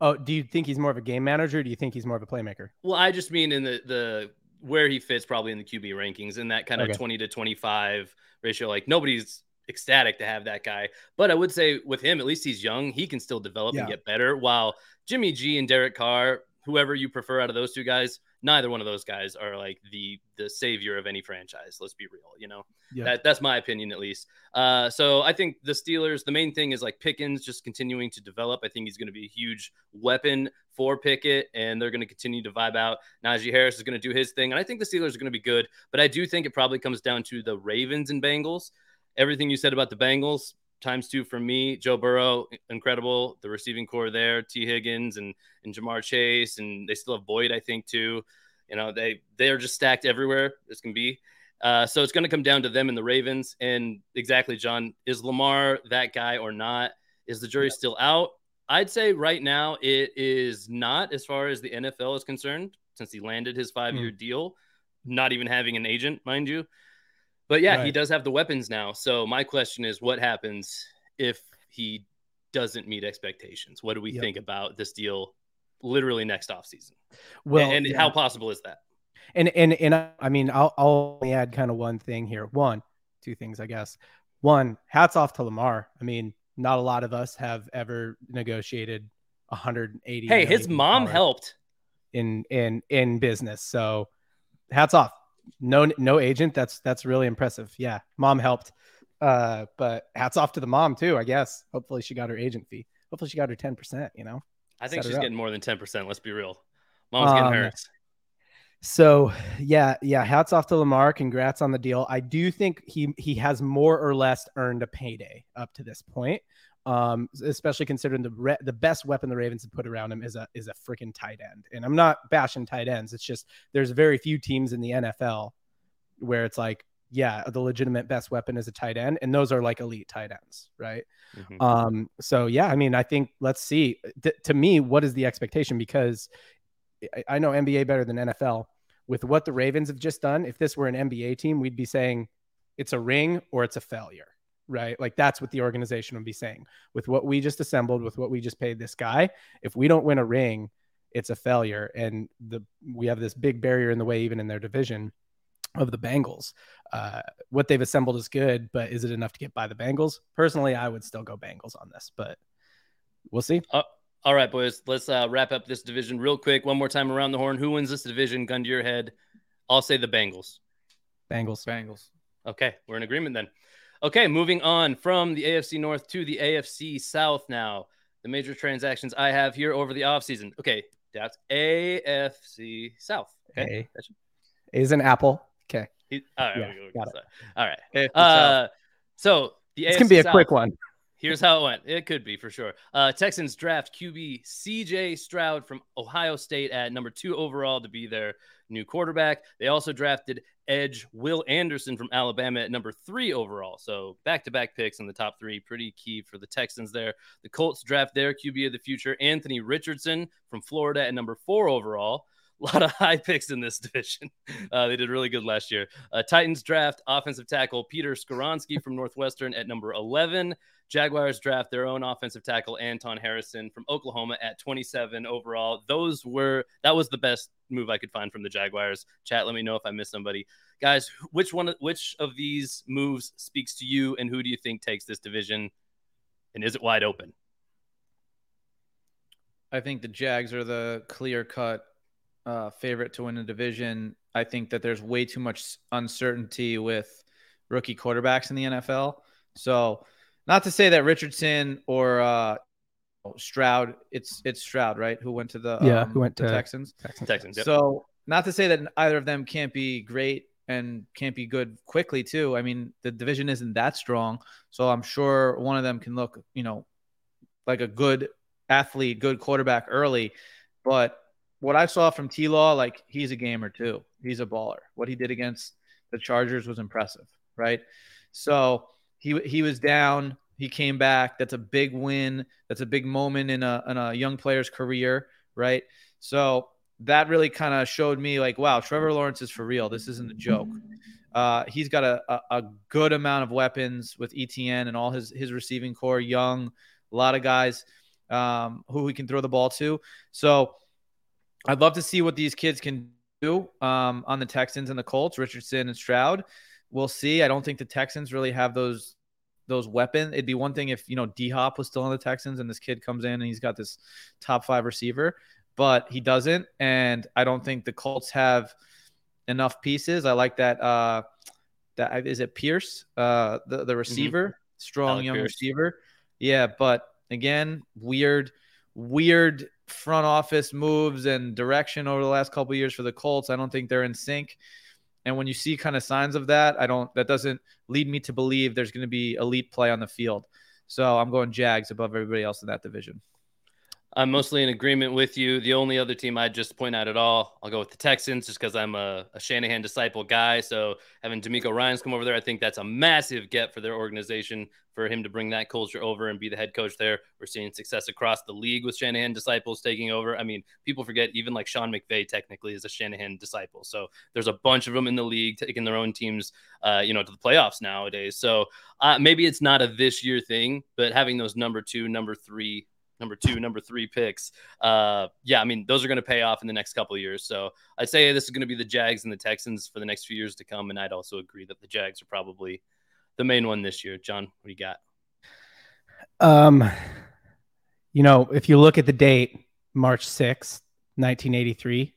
B: Oh, do you think he's more of a game manager? Or do you think he's more of a playmaker?
A: Well, I just mean in the, the, where he fits probably in the QB rankings in that kind of
B: Okay.
A: 20 to 25 ratio. Like nobody's ecstatic to have that guy. But I would say with him, at least he's young. He can still develop
B: Yeah.
A: and get better. While Jimmy G and Derek Carr, whoever you prefer out of those two guys, neither one of those guys are like the the savior of any franchise. Let's be real, you know.
B: Yeah.
A: That that's my opinion at least. Uh, so I think the Steelers, the main thing is like Pickens just continuing to develop. I think he's going to be a huge weapon for Pickett, and they're going to continue to vibe out. Najee Harris is going to do his thing, and I think the Steelers are going to be good. But I do think it probably comes down to the Ravens and Bengals. Everything you said about the Bengals times two for me. Joe Burrow, incredible. The receiving core there, Tee Higgins and and Ja'Marr Chase, and they still have Boyd, I think, too. You know, they they are just stacked everywhere as can be. Uh, so it's going to come down to them and the Ravens. And exactly, John, is Lamar that guy or not? Is the jury still out? I'd say right now it is not as far as the NFL is concerned, since he landed his five year deal, not even having an agent, mind you. But yeah, he does have the weapons now. So my question is, what happens if he doesn't meet expectations? What do we
B: Yep.
A: think about this deal literally next offseason?
B: Well,
A: and
B: yeah.
A: how possible is that?
B: And and and I- I mean, I'll I'll only add kind of one thing here. One, two things, I guess. One, hats off to Lamar. I mean, not a lot of us have ever negotiated 180.
A: Hey, his mom helped.
B: in in in business. So, hats off. No no agent. That's that's really impressive. Yeah, mom helped. Uh, but hats off to the mom too. I guess. Hopefully, she got her agent fee. Hopefully, she got her 10. percent You know.
A: I think
B: Set
A: she's getting more than 10%. Let's be real. Mom's getting
B: Um,
A: hers.
B: So yeah, yeah. Hats off to Lamar. Congrats on the deal. I do think he he has more or less earned a payday up to this point. Um, especially considering the re- the best weapon the Ravens have put around him is a is a freaking tight end. And I'm not bashing tight ends. It's just there's very few teams in the NFL where it's like, yeah, the legitimate best weapon is a tight end, and those are like elite tight ends, right?
A: Mhm.
B: Um, so yeah, I mean, I think let's see. To me, what is the expectation? Because I, I know NBA better than NFL. With what the Ravens have just done, if this were an NBA team, we'd be saying it's a ring or it's a failure, right? Like that's what the organization would be saying. With what we just assembled, with what we just paid this guy, if we don't win a ring, it's a failure. And the we have this big barrier in the way, even in their division of the Bengals. Uh, what they've assembled is good, but is it enough to get by the Bengals? Personally, I would still go Bengals on this, but we'll see.
A: All right, boys, let's uh, wrap up this division real quick. One more time around the horn. Who wins this division? Gun to your head. I'll say the Bengals.
B: Bengals.
C: Bengals.
A: Okay, we're in agreement then. Okay, moving on from the AFC North to the AFC South now. The major transactions I have here over the offseason. Okay, that's AFC South. Okay.
B: A.
A: That's-
B: Is an apple. Okay.
A: he- all right,
B: Yeah,
A: we- we-
B: got it.
A: All right. Uh, so the
B: This
A: AFC
B: can be a
A: South-
B: quick one.
A: Here's how it went. It could be for sure. Uh, Texans draft QB CJ Stroud from Ohio State at number two overall to be their new quarterback. They also drafted edge Will Anderson from Alabama at number three overall. So back to back picks in the top three. Pretty key for the Texans there. The Colts draft their QB of the future, Anthony Richardson from Florida at number four overall. A lot of high picks in this division. Uh, they did really good last year. Uh, Titans draft offensive tackle Peter Skoronski from Northwestern at number 11. Jaguars draft their own offensive tackle Anton Harrison from Oklahoma at 27 overall. Those were that was the best move I could find from the Jaguars. Chat, let me know if I missed somebody. Guys, which one which of these moves speaks to you and who do you think takes this division? And is it wide open?
C: I think the Jags are the clear cut uh, favorite to win the division. I think that there's way too much uncertainty with rookie quarterbacks in the NFL. So, not to say that Richardson or uh, Stroud, it's it's Stroud, right? Who went to the
B: Yeah,
C: um,
B: who went to-
C: Texans.
B: Texans.
A: Texans. Yep.
C: So, not to say that either of them can't be great and can't be good quickly too. I mean, the division isn't that strong, so I'm sure one of them can look, you know, like a good athlete, good quarterback early. But what I saw from T Law, like he's a gamer too. He's a baller. What he did against the Chargers was impressive, right? So he he was down. He came back. That's a big win. That's a big moment in a in a young player's career, right? So that really kind of showed me like, wow, Trevor Lawrence is for real. This isn't a joke. Uh, he's got a, a, a good amount of weapons with ETN and all his his receiving core, young, a lot of guys um, who he can throw the ball to. So I'd love to see what these kids can do um, on the Texans and the Colts, Richardson and Stroud. We'll see. I don't think the Texans really have those those weapons. It'd be one thing if you know D Hop was still on the Texans and this kid comes in and he's got this top five receiver, but he doesn't. And I don't think the Colts have enough pieces. I like that. Uh, that is it. Pierce, uh, the the receiver, strong
A: Mm-hmm. Alec
C: young
A: Pierce.
C: receiver. Yeah, but again, weird, weird front office moves and direction over the last couple years for the Colts. I don't think they're in sync. And when you see kind of signs of that, I don't. That doesn't lead me to believe there's going to be elite play on the field. So I'm going Jags above everybody else in that division.
A: I'm mostly in agreement with you. The only other team I'd just point out at all, I'll go with the Texans just because I'm a, a Shanahan disciple guy. So having DeMeco Ryans come over there, I think that's a massive get for their organization for him to bring that culture over and be the head coach there. We're seeing success across the league with Shanahan disciples taking over. I mean, people forget even like Sean McVay technically is a Shanahan disciple. So there's a bunch of them in the league taking their own teams, uh, you know, to the playoffs nowadays. So uh, maybe it's not a this year thing, but having those number two, number three, number two, number three picks. Uh, yeah, I mean, those are going to pay off in the next couple of years. So I'd say this is going to be the Jags and the Texans for the next few years to come. And I'd also agree that the Jags are probably the main one this year. John, what do you got?
B: Um, you know, if you look at the date, March 6th, 1983,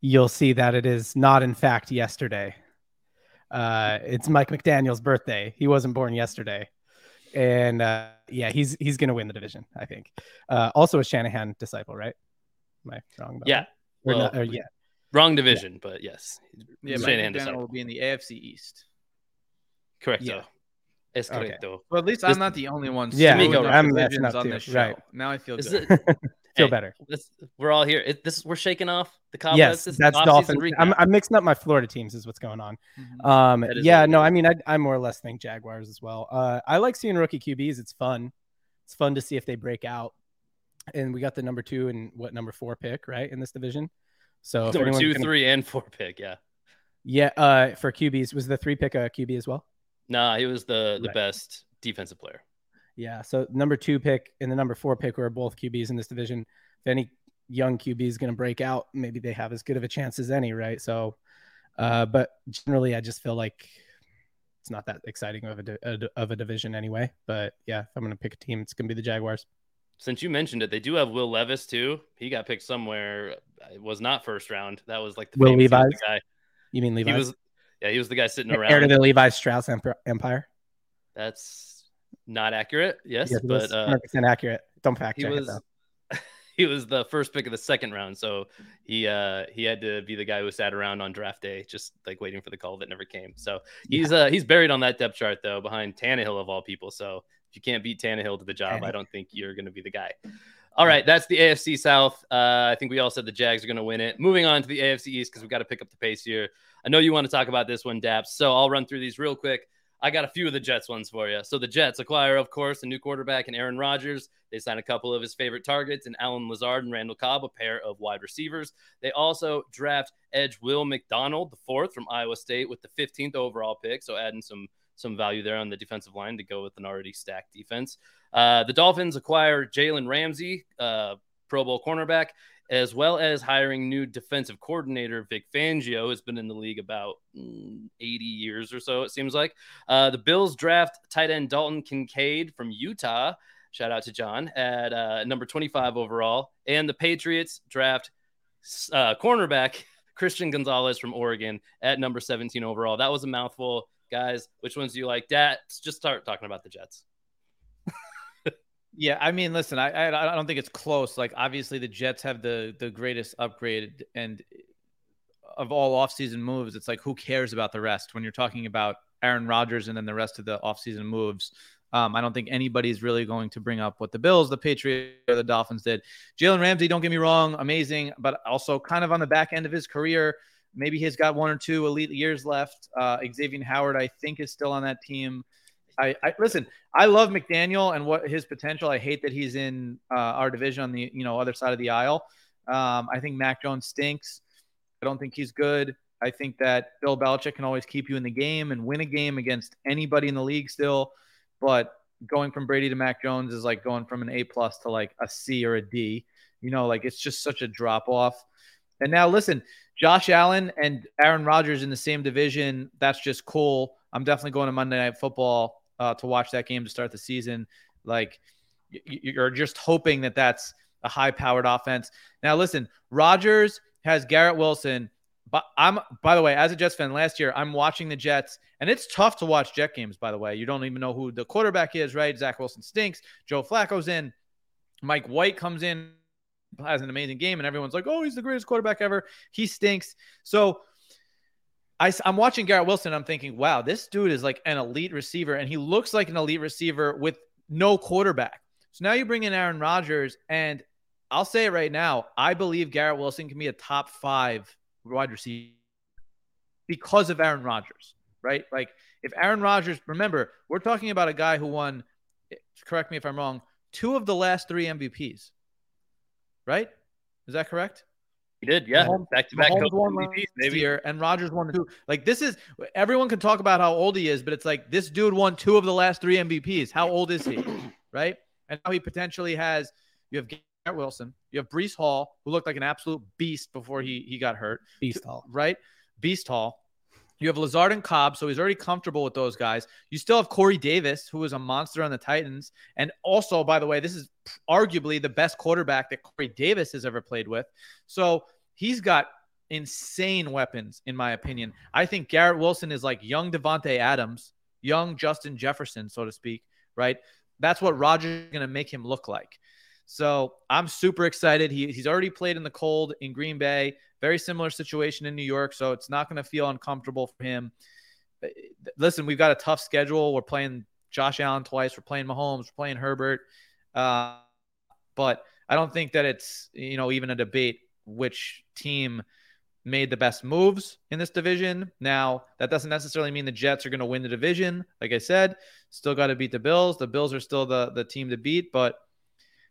B: you'll see that it is not, in fact, yesterday. Uh, it's Mike McDaniel's birthday. He wasn't born yesterday. And uh, yeah, he's he's gonna win the division, I think. Uh, also a Shanahan disciple, right? Am I wrong about
A: Yeah.
B: that? Or
A: Well,
B: not, or yeah.
A: Wrong division, but yes.
C: Yeah,
A: Shanahan disciple.
C: will be in the AFC East.
A: Correcto.
B: Yeah.
A: Es
B: Okay.
A: correcto.
C: Well, at least
A: This-
C: I'm not the only one.
B: Yeah,
C: screwing
A: DeMeco,
C: up
B: I'm
C: divisions
B: messing up
C: on
B: too,
C: this show.
B: right.
C: Now I feel good.
A: Is,
B: Feel
A: Hey,
B: better.
A: this, we're all here. It, this we're shaking off the cobwebs.
B: Yes,
A: This
B: that's
A: off-season
B: Dolphins. I'm, I'm mixing up my Florida teams, is what's going on.
C: Mhm.
B: Um, yeah, no,
A: is.
B: I mean, I, I more or less think Jaguars as well. Uh, I like seeing rookie QBs. It's fun. It's fun to see if they break out. And we got the number two and what number four pick right in this division. So
A: number two,
B: gonna-
A: three, and four pick. Yeah.
B: yeah, uh, for QBs was the three pick a QB as well.
A: Nah, he was the the
B: Right.
A: best defensive player.
B: Yeah, so number two pick and the number four pick were both QBs in this division. If any young QB is going to break out, maybe they have as good of a chance as any, right? So, uh, but generally, I just feel like it's not that exciting of a, di- of a division anyway. But yeah, if I'm going to pick a team, it's going to be the Jaguars.
A: Since you mentioned it, they do have Will Levis too. He got picked somewhere. It was not first round. That was like the
B: Will
A: famous- he was
B: Levis?
A: guy.
B: You mean Levi?
A: He was, yeah, he was the guy sitting around.
B: heir to the Levi Strauss empire.
A: That's not accurate. Yes,
B: Yes,
A: but uh,
B: 100% accurate. Don't fact
A: he
B: check
A: was
B: it though.
A: he was the first pick of the second round, so he uh he had to be the guy who sat around on draft day, just like waiting for the call that never came. So he's uh he's buried on that depth chart though, behind Tannehill of all people. So if you can't beat Tannehill to the job, I don't think you're going to be the guy. All right, that's the AFC South. Uh, I think we all said the Jags are going to win it. Moving on to the AFC East because we've got to pick up the pace here. I know you want to talk about this one, Daps. So I'll run through these real quick. I got a few of the Jets ones for you. So the Jets acquire, of course, a new quarterback in Aaron Rodgers. They sign a couple of his favorite targets in Allen Lazard and Randall Cobb, a pair of wide receivers. They also draft edge Will McDonald, the fourth from Iowa State, with the 15th overall pick. So adding some some value there on the defensive line to go with an already stacked defense. Uh, the Dolphins acquire Jalen Ramsey, uh, Pro Bowl cornerback, as well as hiring new defensive coordinator Vic Fangio, has been in the league about mm, 80 years or so, it seems like. Uh, the Bills draft tight end Dalton Kincaid from Utah. Shout out to John at uh, number 25 overall. And the Patriots draft uh, cornerback Christian Gonzalez from Oregon at number 17 overall. That was a mouthful. guys? Which ones do you like? Dad, just start talking about the Jets.
C: Yeah, I mean, listen, I, I, I don't think it's close. Like, obviously, the Jets have the the greatest upgrade, and of all offseason moves, it's like who cares about the rest when you're talking about Aaron Rodgers and then the rest of the offseason moves. Um, I don't think anybody's really going to bring up what the Bills, the Patriots, or the Dolphins did. Jalen Ramsey, don't get me wrong, amazing, but also kind of on the back end of his career. Maybe he's got one or two elite years left. Uh, Xavier Howard, I think, is still on that team. I, I, listen. I love McDaniel and what his potential. I hate that he's in uh, our division on the you know other side of the aisle. Um, I think Mac Jones stinks. I don't think he's good. I think that Bill Belichick can always keep you in the game and win a game against anybody in the league still. But going from Brady to Mac Jones is like going from an A plus to like a C or a D. You know, like it's just such a drop off. And now listen, Josh Allen and Aaron Rodgers in the same division. That's just cool. I'm definitely going to Monday Night Football uh, to watch that game to start the season. Like you're just hoping that that's a high powered offense. Now, listen, Rodgers has Garrett Wilson. But I'm, by the way, as a Jets fan last year, I'm watching the Jets, and it's tough to watch Jet games, by the way. You don't even know who the quarterback is, right? Zach Wilson stinks. Joe Flacco's in. Mike White comes in, has an amazing game, and everyone's like, oh, he's the greatest quarterback ever. He stinks. So I, am watching Garrett Wilson. I'm thinking, wow, this dude is like an elite receiver, and he looks like an elite receiver with no quarterback. So now you bring in Aaron Rodgers, and I'll say it right now. I believe Garrett Wilson can be a top five wide receiver because of Aaron Rodgers, right? Like if Aaron Rodgers, remember, we're talking about a guy who won, correct me if I'm wrong, two of the last three MVPs, right? Is that correct?
A: He did, yeah. Back to back
C: maybe. Year, and Rodgers won two. Like this is everyone can talk about how old he is, but it's like this dude won two of the last three MVPs. How old is he? right? And now he potentially has you have Garrett Wilson, you have Breece Hall, who looked like an absolute beast before he he got hurt.
B: Beast Hall.
C: Right? Beast Hall. You have Lazard and Cobb, so he's already comfortable with those guys. You still have Corey Davis, who was a monster on the Titans. And also, by the way, this is arguably the best quarterback that Corey Davis has ever played with. So he's got insane weapons, in my opinion. I think Garrett Wilson is like young Davante Adams, young Justin Jefferson, so to speak, right? That's what Rodgers is going to make him look like. So I'm super excited. He, he's already played in the cold in Green Bay. Very similar situation in New York, so it's not going to feel uncomfortable for him. Listen, we've got a tough schedule. We're playing Josh Allen twice. We're playing Mahomes. We're playing Herbert. Uh, but I don't think that it's you know even a debate which team made the best moves in this division. Now, that doesn't necessarily mean the Jets are going to win the division. Like I said, still got to beat the Bills. The Bills are still the the team to beat, but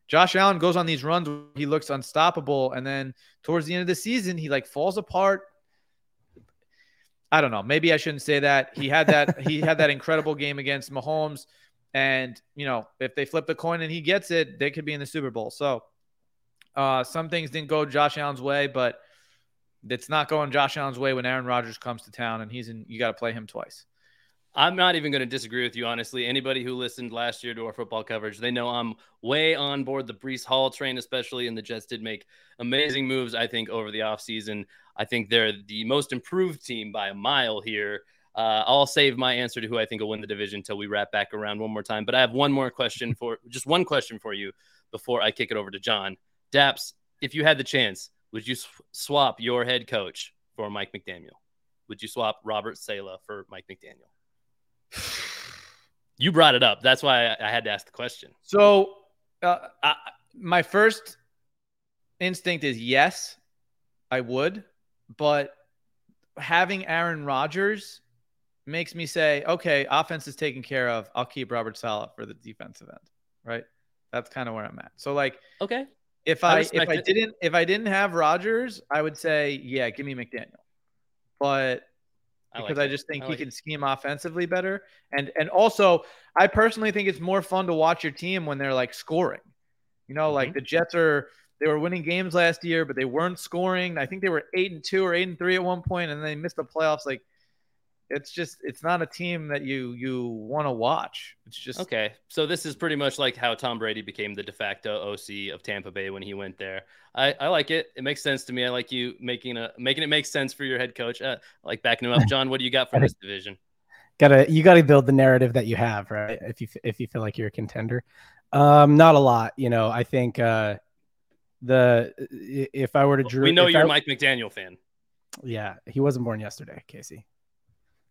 C: Josh Allen goes on these runs he looks unstoppable and then towards the end of the season he like falls apart. I don't know. Maybe I shouldn't say that. He had that he had that incredible game against Mahomes and, you know, if they flip the coin and he gets it, they could be in the Super Bowl. So, uh, some things didn't go Josh Allen's way, but it's not going Josh Allen's way when Aaron Rodgers comes to town and he's in. You got to play him twice.
A: I'm not even going to disagree with you, honestly. Anybody who listened last year to our football coverage, they know I'm way on board the Breece Hall train, especially. And the Jets did make amazing moves, I think, over the offseason. I think they're the most improved team by a mile here. Uh, I'll save my answer to who I think will win the division until we wrap back around one more time. But I have one more question for just one question for you before I kick it over to John. Daps, if you had the chance, would you sw- swap your head coach for Mike McDaniel? Would you swap Robert Saleh for Mike McDaniel? You brought it up. That's why I, I had to ask the question.
C: So, uh, I, my first instinct is yes, I would, but having Aaron Rodgers makes me say, okay, offense is taken care of. I'll keep Robert Saleh for the defensive end, right? That's kind of where I'm at. So, like,
A: okay,
C: if I, I if I it. didn't if I didn't have Rodgers, I would say yeah, give me McDaniel. But I because like I just think I he can scheme offensively better, and and also I personally think it's more fun to watch your team when they're like scoring. You know, mm-hmm. like the Jets are they were winning games last year, but they weren't scoring. I think they were eight and two or eight and three at one point, and they missed the playoffs. Like it's just it's not a team that you you want to watch. It's just
A: okay. So this is pretty much like how Tom Brady became the de facto OC of Tampa Bay when he went there. I, I like it. It makes sense to me. I like you making a making it make sense for your head coach. Uh, I like backing him up. John, what do you got for this division?
B: gotta you gotta build the narrative that you have, right? If you if you feel like you're a contender, um, not a lot. You know, I think uh, the if I were to drew,
A: we know you're
B: I-
A: a Mike McDaniel fan.
B: Yeah, he wasn't born yesterday, Casey.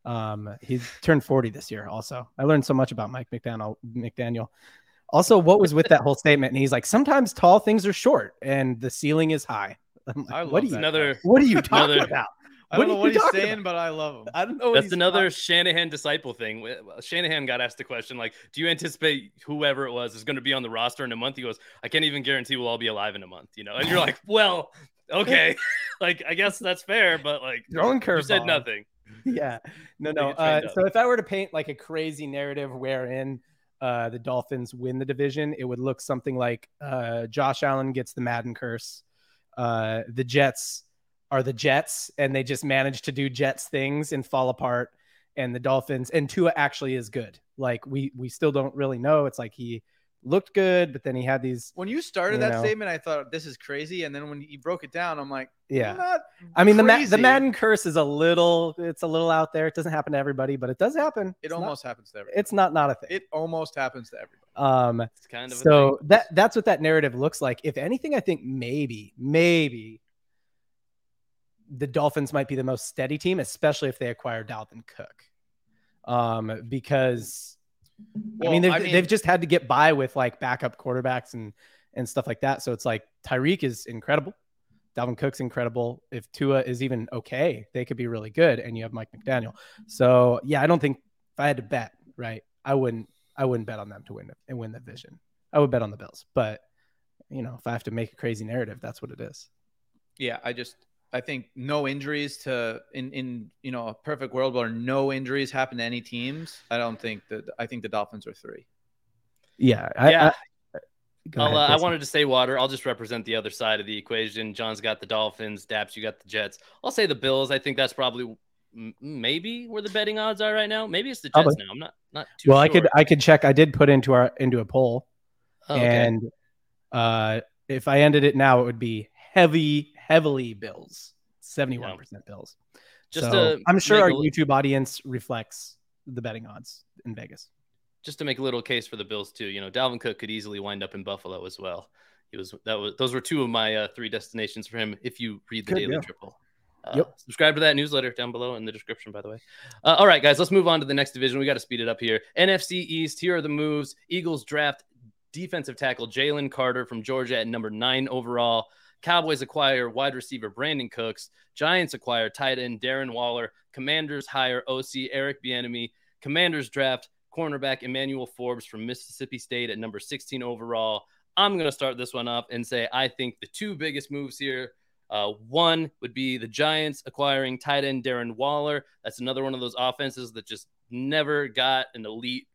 B: Um, he turned 40 this year. Also, I learned so much about Mike McDaniel. McDaniel. Also, what was with that whole statement? And he's like, sometimes tall things are short and the ceiling is high. I'm like,
C: I
B: what
C: love
B: are you?
C: that
A: Another
B: What are you talking
A: Another-
B: about?
C: I don't
B: What
C: know what he's saying,
B: about?
C: but I love him.
B: I don't know. What
A: That's
B: he's
A: another
B: talking-
A: Shanahan disciple thing. Shanahan got asked the question like, "Do you anticipate whoever it was is going to be on the roster in a month?" He goes, "I can't even guarantee we'll all be alive in a month." You know, and you're like, "Well, okay, like I guess that's fair, but like
B: Throwing
A: you said nothing."
B: Yeah. No no uh, so if i were to paint like a crazy narrative wherein uh, the dolphins win the division it would look something like uh, josh allen gets the madden curse uh, the jets are the jets and they just manage to do jets things and fall apart and the dolphins and tua actually is good. Like we we still don't really know. It's like he looked good but then he had these
C: When you started
B: You
C: that
B: know.
C: statement, I thought this is crazy, and then when you broke it down, I'm like,
B: yeah
C: not
B: i mean the, Ma- the madden curse is a little it's a little out there it doesn't happen to everybody but it does happen
C: It
B: It's not-
C: almost happens to everybody.
B: it's not not a thing
C: It almost happens to everybody.
B: Um,
A: It's kind of a
B: so
A: thing.
B: that that's what that narrative looks like. If anything, I think maybe, maybe the Dolphins might be the most steady team, especially if they acquire Dalvin Cook. Um, because I mean,
C: Well,
B: they've, they've just had to get by with like backup quarterbacks and and stuff like that. So it's like Tyreek is incredible. Dalvin Cook's incredible. If Tua is even okay, they could be really good. And you have Mike McDaniel. So yeah, I don't think if I had to bet, right, I wouldn't I wouldn't bet on them to win and win the division. I would bet on the Bills. But you know, if I have to make a crazy narrative, that's what it is.
C: yeah, I just I think no injuries to in in you know a perfect world where no injuries happen to any teams. I don't think that I think the Dolphins are three.
B: Yeah. I,
A: Yeah.
B: I,
A: I'll,
B: ahead,
A: uh, I wanted to say water. I'll just represent the other side of the equation. John's got the Dolphins. Daps, you got the Jets. I'll say the Bills. I think that's probably m- maybe where the betting odds are right now. Maybe it's the Jets
B: Probably.
A: now. I'm not not too
B: well,
A: sure.
B: I could I could check. I did put into our into a poll,
A: Oh, okay.
B: and uh, if I ended it now, it would be heavy, heavily Bills, seventy one percent Bills.
A: Just
B: so I'm sure our YouTube audience reflects the betting odds in Vegas.
A: just to make a little case for the Bills too. You know, Dalvin Cook could easily wind up in Buffalo as well. He was that was those were two of my uh, three destinations for him. If you read the
B: Good,
A: Daily
B: yeah.
A: Triple. Uh,
B: Yep.
A: Subscribe to that newsletter down below in the description, by the way. Uh, all right, guys, let's move on to the next division. We got to speed it up here. NFC East. Here are the moves. Eagles draft defensive tackle Jalen Carter from Georgia at number nine overall. Cowboys acquire wide receiver Brandin Cooks. Giants acquire tight end Darren Waller. Commanders hire OC Eric Bieniemy. Commanders draft cornerback Emmanuel Forbes from Mississippi State at number 16 overall. I'm going to start this one off and say I think the two biggest moves here. Uh, one would be the Giants acquiring tight end Darren Waller. That's another one of those offenses that just never got an elite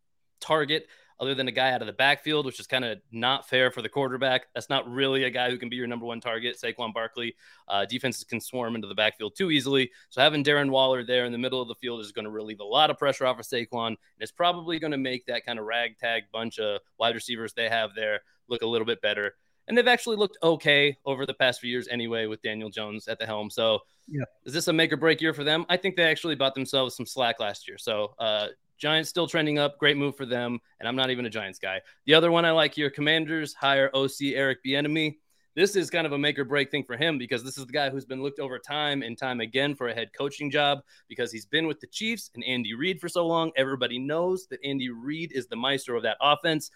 A: target other than a guy out of the backfield, which is kind of not fair for the quarterback. That's not really a guy who can be your number one target. Saquon Barkley. Uh, defenses can swarm into the backfield too easily. So having Darren Waller there in the middle of the field is going to relieve a lot of pressure off of Saquon. And it's probably going to make that kind of ragtag bunch of wide receivers they have there look a little bit better. And they've actually looked okay over the past few years anyway with Daniel Jones at the helm. So
B: Yeah.
A: is this a make or break year for them? I think they actually bought themselves some slack last year. So uh, Giants still trending up. Great move for them. And I'm not even a Giants guy. The other one I like here, Commanders hire OC Eric Bieniemy. This is kind of a make or break thing for him because this is the guy who's been looked over time and time again for a head coaching job because he's been with the Chiefs and Andy Reid for so long. Everybody knows that Andy Reid is the maestro of that offense.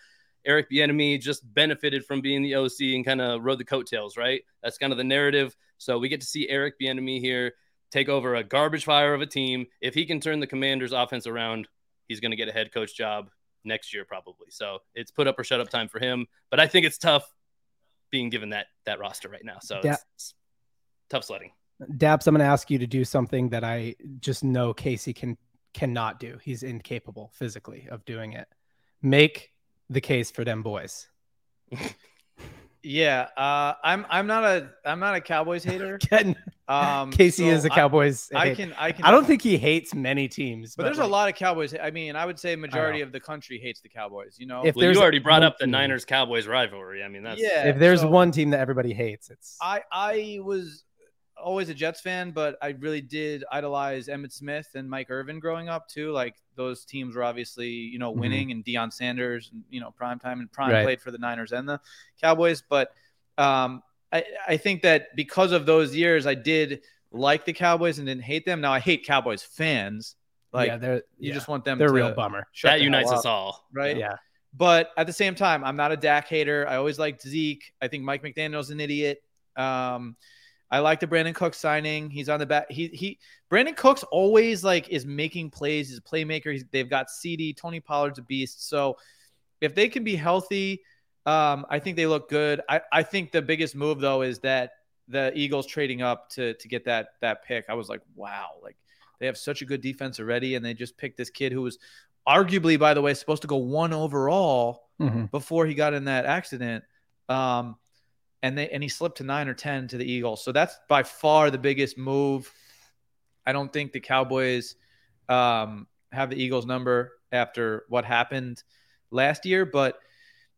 A: Eric Bieniemy just benefited from being the OC and kind of rode the coattails, right? That's kind of the narrative. So we get to see Eric Bieniemy here take over a garbage fire of a team. If he can turn the Commanders' offense around, he's going to get a head coach job next year probably. So it's put up or shut up time for him. But I think it's tough being given that that roster right now. So it's, it's tough sledding.
B: Daps, I'm going to ask you to do something that I just know Casey can cannot do. He's incapable physically of doing it. Make the case for them boys.
C: Yeah, uh, I'm I'm not a I'm not a Cowboys hater.
B: Ken-
C: Um,
B: Casey
C: so
B: is a Cowboys.
C: I,
B: hate-
C: can I can
B: I don't think he hates many teams,
C: but there's
B: like,
C: a lot of Cowboys. I mean, I would say majority of the country hates the Cowboys. You know,
B: If
A: Well,
B: there's
A: you already brought up the Niners Cowboys rivalry. I mean, that's
C: Yeah.
B: If there's
C: so-
B: one team that everybody hates, it's
C: I I was always a Jets fan, but I really did idolize Emmitt Smith and Mike Irvin growing up too. Like those teams were obviously, you know,
B: Mhm.
C: winning and Deion Sanders, and, you know, prime time and prime
B: Right.
C: played for the Niners and the Cowboys. But um, I, I think that because of those years, I did like the Cowboys and didn't hate them. Now I hate Cowboys fans. Like
B: yeah, they're
C: you
B: yeah,
C: just want them
B: they're a
C: to
B: real bummer.
A: that unites
C: up,
A: us all.
C: right?
B: Yeah,
C: But at the same time, I'm not a Dak hater. I always liked Zeke. I think Mike McDaniel's an idiot. Um, I like the Brandin Cooks signing. He's on the back. He he. Brandin Cooks always like is making plays. He's a playmaker. He's, they've got CD. Tony Pollard's a beast. So if they can be healthy, um, I think they look good. I, I think the biggest move though is that the Eagles trading up to to get that that pick. I was like, wow, like they have such a good defense already, and they just picked this kid who was arguably, by the way, supposed to go one overall
B: Mhm.
C: before he got in that accident. Um, and they and he slipped to nine or ten to the Eagles. So that's by far the biggest move. I don't think the Cowboys um, have the Eagles number after what happened last year. But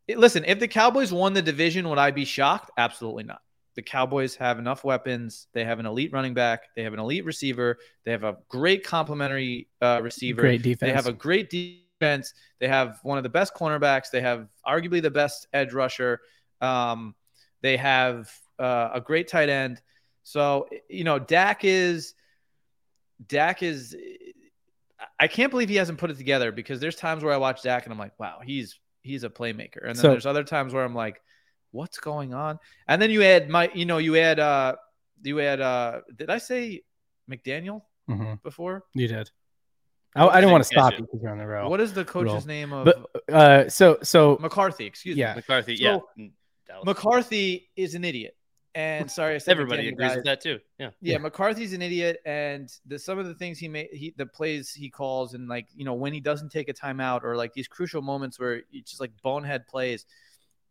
C: it- listen, if the Cowboys won the division, would I be shocked? Absolutely not. The Cowboys have enough weapons. They have an elite running back. They have an elite receiver. They have a great complementary uh, receiver.
B: great defense.
C: They have a great defense. They have one of the best cornerbacks. They have arguably the best edge rusher. Um, they have uh, a great tight end. So you know, Dak is Dak is. I can't believe he hasn't put it together because there's times where I watch Dak and I'm like, wow, he's he's a playmaker, and then
B: So-
C: there's other times where I'm like, what's going on? And then you add my, you know, you add uh, you add uh, did I say McDaniel
B: Mhm.
C: before?
B: You did. I, I didn't want to stop you because you're on the row.
C: What is the coach's
B: Roll.
C: name of
B: But uh, so so
C: McCarthy? Excuse
B: Yeah.
C: me.
A: McCarthy,
C: So,
A: yeah. Dallas.
C: McCarthy is an idiot. And sorry, I said
A: Everybody
C: McDaniel,
A: agrees
C: guys.
A: with that too. Yeah.
C: Yeah,
B: Yeah.
C: McCarthy's an idiot, and the some of the things he made, he the plays he calls, and like you know when he doesn't take a timeout or like these crucial moments where it's just like bonehead plays.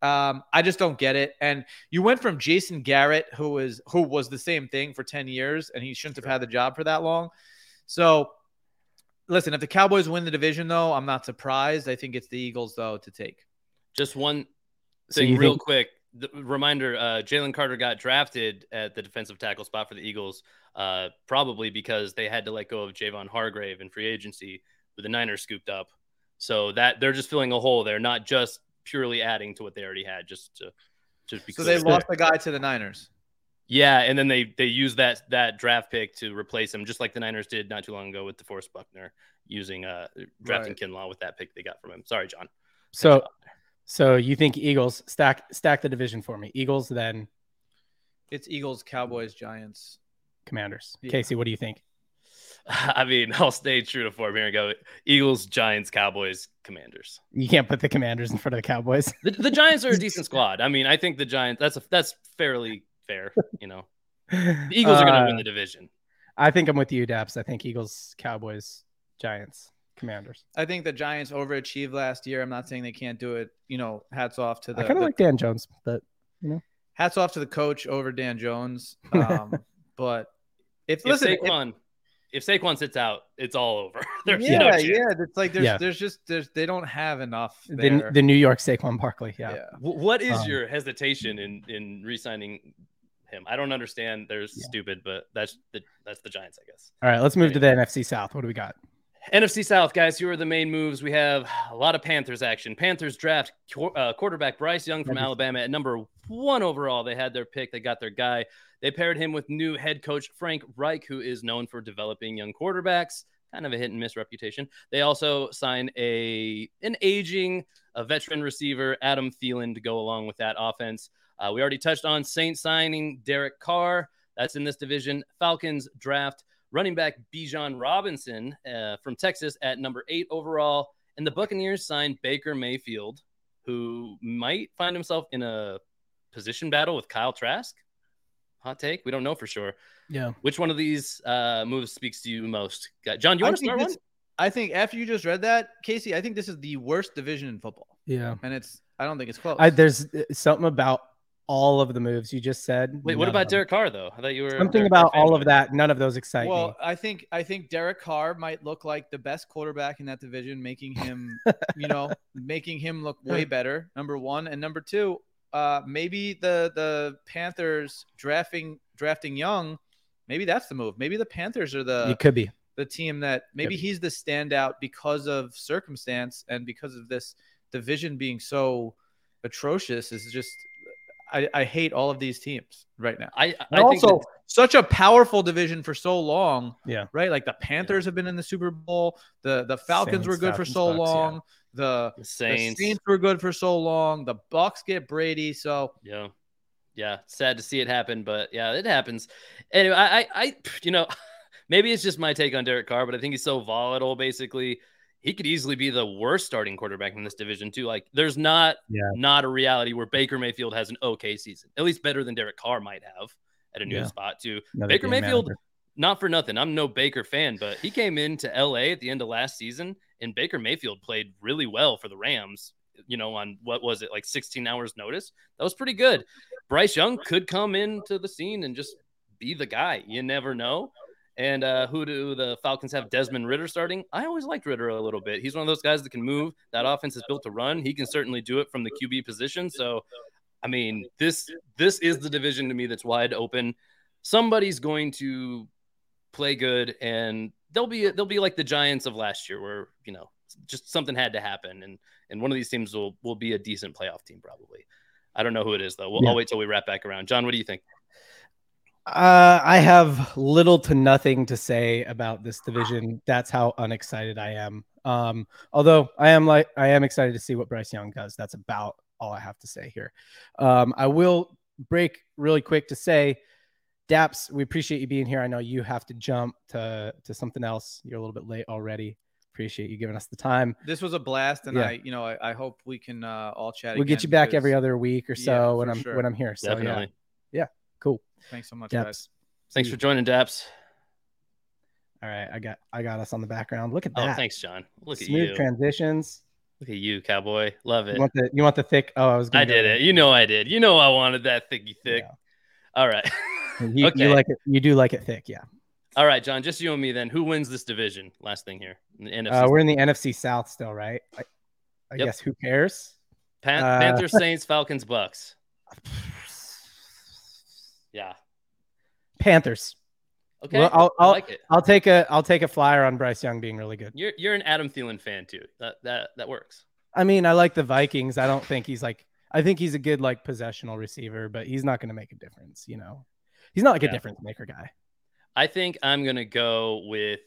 C: Um, I just don't get it. And you went from Jason Garrett, who was who was the same thing for ten years, and he shouldn't have had the job for that long. So, listen, if the Cowboys win the division, though, I'm not surprised. I think it's the Eagles though to take.
A: Just one
B: so
A: thing,
B: you
A: real
B: think
A: quick. The reminder: uh, Jalen Carter got drafted at the defensive tackle spot for the Eagles, uh, probably because they had to let go of Javon Hargrave in free agency, with the Niners scooped up. So that they're just filling a hole there, not just purely adding to what they already had. Just to, just because
C: So they lost the guy to the Niners.
A: Yeah, and then they they used that that draft pick to replace him, just like the Niners did not too long ago with DeForest Buckner, using uh drafting Kinlaw with that pick they got from him. Sorry, John.
B: so so you think Eagles stack stack the division for me? Eagles then
C: It's Eagles, Cowboys, Giants.
B: Commanders.
C: Yeah.
B: Casey, what do you think?
A: I mean, I'll stay true to form here and go Eagles, Giants, Cowboys, Commanders.
B: You can't put the Commanders in front of the Cowboys.
A: The, the Giants are a decent squad. I mean, I think the Giants that's a, that's fairly fair. You know, the Eagles are going to win
B: Uh,
A: the division.
B: I think I'm with you, Daps. I think Eagles, Cowboys, Giants, Commanders.
C: I think the Giants overachieved last year. I'm not saying they can't do it. You know, hats off to the,
B: I kind of like Dan Jones, but you know,
C: hats off to the coach over Dan Jones. Um, but if,
A: If
C: listen, if-
A: Saquon if Saquon sits out, it's all over. There's
C: yeah,
A: no
C: yeah, it's like there's
B: Yeah.
C: there's just there's they don't have enough
B: the,
C: there.
B: the New York Saquon Barkley. Yeah.
C: yeah.
A: What is
B: Um,
A: your hesitation in in re-signing him? I don't understand. They're
B: Yeah.
A: stupid, but that's the that's the Giants, I guess.
B: All right, let's move to the NFC South. What do we got?
A: NFC South, guys. Here are the main moves. We have a lot of Panthers action. Panthers draft uh, quarterback Bryce Young from Alabama at number one overall. They had their pick. They got their guy. They paired him with new head coach Frank Reich, who is known for developing young quarterbacks. Kind of a hit and miss reputation. They also signed a an aging, a veteran receiver Adam Thielen to go along with that offense. Uh, we already touched on Saint signing Derek Carr. That's in this division. Falcons draft running back Bijan Robinson uh, from Texas at number eight overall. And the Buccaneers signed Baker Mayfield, who might find himself in a position battle with Kyle Trask. Hot take. We don't know for sure.
B: Yeah.
A: Which one of these uh, moves speaks to you most? Got- John, you
C: I
A: want to
C: think
A: start one?
C: I think after you just read that, Casey, I think this is the worst division in football,
B: Yeah.
C: and it's I don't think it's close.
B: I, there's uh, something about all of the moves you just said.
A: Wait, what about. Derek Carr, though? I thought you were
B: Something
A: Derek
B: about all of that. None of those excite
C: well,
B: me.
C: I think I think Derek Carr might look like the best quarterback in that division, making him, you know, making him look way better. Number one and number two, uh, maybe the the Panthers drafting drafting Young maybe that's the move. Maybe the Panthers are the
B: it could be.
C: the team that maybe he's the standout because of circumstance and because of this division being so atrocious. Is just I, I hate all of these teams right now.
A: I, I
C: And
A: think
C: also such a powerful division for so long.
B: Yeah.
C: Right. Like the Panthers have been in the Super Bowl. The the Falcons were
B: Saints,
C: good for so
B: Bucks,
C: long. The,
A: the
C: the
A: Saints.
C: Saints were good for so long. The Bucks get Brady. So
A: Yeah. Yeah. Sad to see it happen, but yeah, it happens. Anyway, I, I, I you know, maybe it's just my take on Derek Carr, but I think he's so volatile. Basically, he could easily be the worst starting quarterback in this division too. Like, there's not,
B: Yeah.
A: not a reality where Baker Mayfield has an okay season, at least better than Derek Carr might have at a new
B: Yeah.
A: spot too.
B: Another
A: Baker Mayfield,
B: manager.
A: not for nothing. I'm no Baker fan, but he came into LA at the end of last season, and Baker Mayfield played really well for the Rams. You know, on what was it like 16 hours notice? That was pretty good. Bryce Young could come into the scene and just be the guy. You never know. And uh, who do the Falcons have? Desmond Ridder starting. I always liked Ridder a little bit. He's one of those guys that can move. That offense is built to run. He can certainly do it from the QB position. So, I mean, this this is the division to me that's wide open. Somebody's going to play good, and they'll be they'll be like the Giants of last year, where you know just something had to happen, and and one of these teams will will be a decent playoff team probably. I don't know who it is though. We'll,
B: Yeah.
A: I'll wait till we wrap back around. John, what do you think?
B: Uh, I have little to nothing to say about this division. That's how unexcited I am. Um, although I am like I am excited to see what Bryce Young does. That's about all I have to say here. Um, I will break really quick to say, Daps, we appreciate you being here. I know you have to jump to to something else. You're a little bit late already. Appreciate you giving us the time.
C: this was a blast, and
B: Yeah.
C: I, you know, I, I hope we can uh, all chat.
B: We'll get
C: again
B: you back every other week or so
C: Yeah,
B: when I'm
C: sure.
B: when I'm here. So yeah,
A: Definitely.
B: Cool.
C: Thanks so much,
B: Daps.
C: guys.
A: Thanks for joining, Daps.
B: All right, I got I got us on the background. Look at
A: Oh,
B: that.
A: thanks, John. Look at
B: Smooth
A: you.
B: transitions.
A: Look at you, cowboy. Love it.
B: You want the you want the thick? Oh, I was. Gonna
A: I did
B: there.
A: it. You know I did. You know I wanted that thicky thick.
B: Yeah.
A: All right.
B: You,
A: okay.
B: you like it. You do like it thick, yeah.
A: All right, John. Just you and me then. Who wins this division? Last thing here. in the NFC.
B: Uh, we're in the NFC South still, right? I, I
A: Yep.
B: guess who cares?
A: Pan-
B: uh,
A: Panthers, Saints, Falcons, Bucks. Yeah.
B: Panthers.
A: Okay.
B: Well, I'll-
A: I
B: I'll-
A: like it.
B: I'll take a I'll take a flyer on Bryce Young being really good.
A: You're you're an Adam Thielen fan too. That that that works.
B: I mean, I like the Vikings. I don't think he's like. I think he's a good like possessional receiver, but he's not going to make a difference. You know, he's not like
A: Yeah.
B: a difference maker guy.
A: I think I'm gonna go with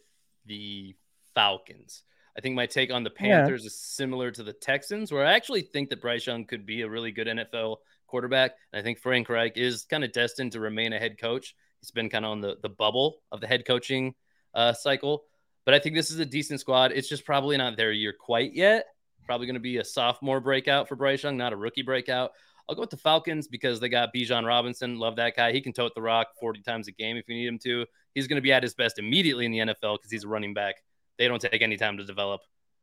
A: the Falcons. I think my take on the
B: Yeah.
A: Panthers is similar to the Texans, where I actually think that Bryce Young could be a really good NFL quarterback. And I think Frank Reich is kind of destined to remain a head coach. He's been kind of on the, the bubble of the head coaching uh, cycle. But I think this is a decent squad. It's just probably not their year quite yet. Probably going to be a sophomore breakout for Bryce Young, not a rookie breakout. I'll go with the Falcons because they got Bijan Robinson. Love that guy. He can tote the rock 40 times a game if you need him to. He's going to be at his best immediately in the NFL because he's a running back. They don't take any time to develop.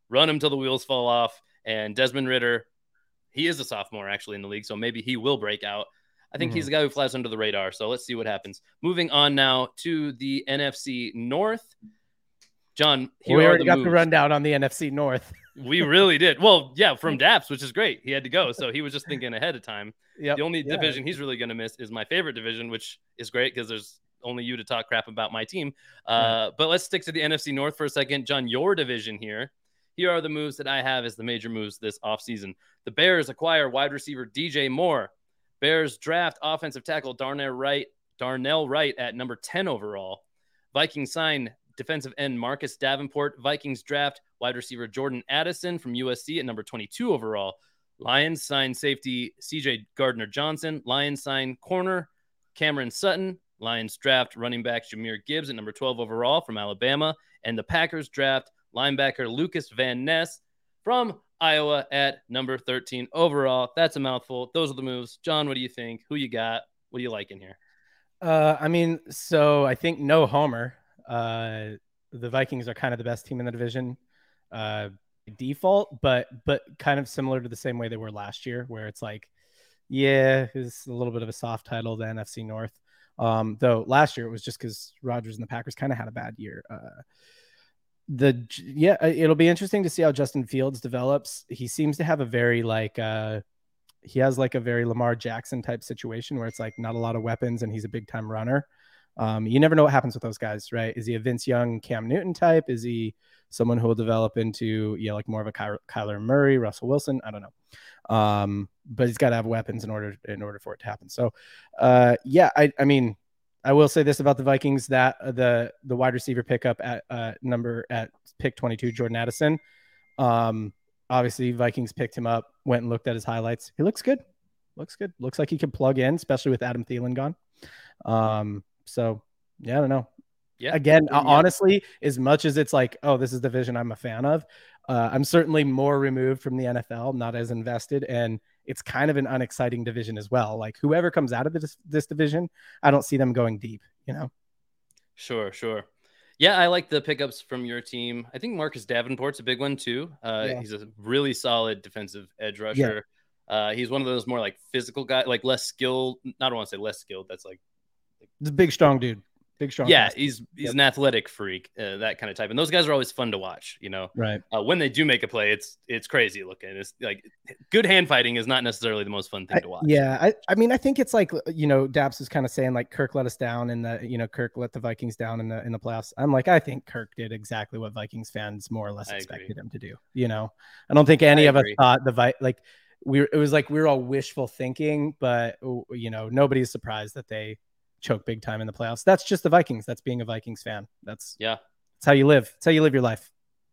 A: Run him till the wheels fall off. And Desmond Ridder, he is a sophomore actually in the league, so maybe he will break out. I think he's a guy who flies under the radar. So let's see what happens. Moving on now to the NFC North. John,
B: we already
A: the
B: got
A: moves.
B: the rundown on the NFC North.
A: We really did. Well, yeah, from Daps, which is great. He had to go, so he was just thinking ahead of time.
B: Yep.
A: The only
B: Yeah.
A: division he's really going to miss is my favorite division, which is great because there's only you to talk crap about my team. Uh, But let's stick to the NFC North for a second. John, your division here. Here are the moves that I have as the major moves this offseason. The Bears acquire wide receiver DJ Moore. Bears draft offensive tackle Darnell Wright, Darnell Wright at number 10 overall. Vikings sign defensive end Marcus Davenport. Vikings draft wide receiver Jordan Addison from USC at number 22 overall. Lions sign safety CJ Gardner Johnson. Lions sign corner Cameron Sutton. Lions draft running back Jahmyr Gibbs at number 12 overall from Alabama. And the Packers draft linebacker Lucas Van Ness from Iowa at number 13 overall. That's a mouthful. Those are the moves. John, what do you think? Who you got? What do you like in here?
B: Uh, I mean, so I think no homer. Uh, the Vikings are kind of the best team in the division, uh, default, but but kind of similar to the same way they were last year, where it's like, yeah, it's a little bit of a soft title, the NFC North. Um, though last year it was just because Rodgers and the Packers kind of had a bad year. Uh, the yeah, uh, it'll be interesting to see how Justin Fields develops. He seems to have a very like uh he has like a very Lamar Jackson type situation where it's like not a lot of weapons and he's a big time runner. Um, you never know what happens with those guys, right? Is he a Vince Young, Cam Newton type? Is he someone who will develop into yeah, like more of a Ky- Kyler Murray, Russell Wilson? I don't know. Um, but he's got to have weapons in order in order for it to happen. So, uh, yeah, I I mean, I will say this about the Vikings that uh, the the wide receiver pickup at uh, number at pick 22, Jordan Addison. Um, obviously, Vikings picked him up, went and looked at his highlights. He looks good. Looks good. Looks like he can plug in, especially with Adam Thielen gone. Um, so yeah, I don't know.
A: Yeah.
B: Again,
A: Yeah.
B: honestly, as much as it's like, oh, this is the vision I'm a fan of, uh, I'm certainly more removed from the NFL, not as invested, and it's kind of an unexciting division as well. Like whoever comes out of this this division, I don't see them going deep. You know.
A: Sure, sure. Yeah, I like the pickups from your team. I think Marcus Davenport's a big one too. Uh,
B: Yeah.
A: He's a really solid defensive edge rusher. Uh, he's one of those more like physical guy, like less skilled. Not want to say less skilled. That's like
B: This big strong dude. Big strong.
A: yeah,
B: fast-
A: he's he's
B: Yep.
A: an athletic freak, uh, that kind of type. And those guys are always fun to watch. You know,
B: right.
A: uh, when they do make a play, it's it's crazy looking. It's like good hand fighting is not necessarily the most fun thing
B: I-
A: to watch.
B: yeah, I, I mean, I think it's like you know, Daps is kind of saying like Kirk let us down, and the you know Kirk let the Vikings down in the in the playoffs. I'm like, I think Kirk did exactly what Vikings fans more or less
A: I
B: expected
A: agree.
B: him to do. You know, I don't think any of us thought the Vi like we it was like we were all wishful thinking, but you know, nobody's surprised that they choke big time in the playoffs. That's just the Vikings. That's being a Vikings fan. That's
A: yeah.
B: that's how you live. That's how you live your life.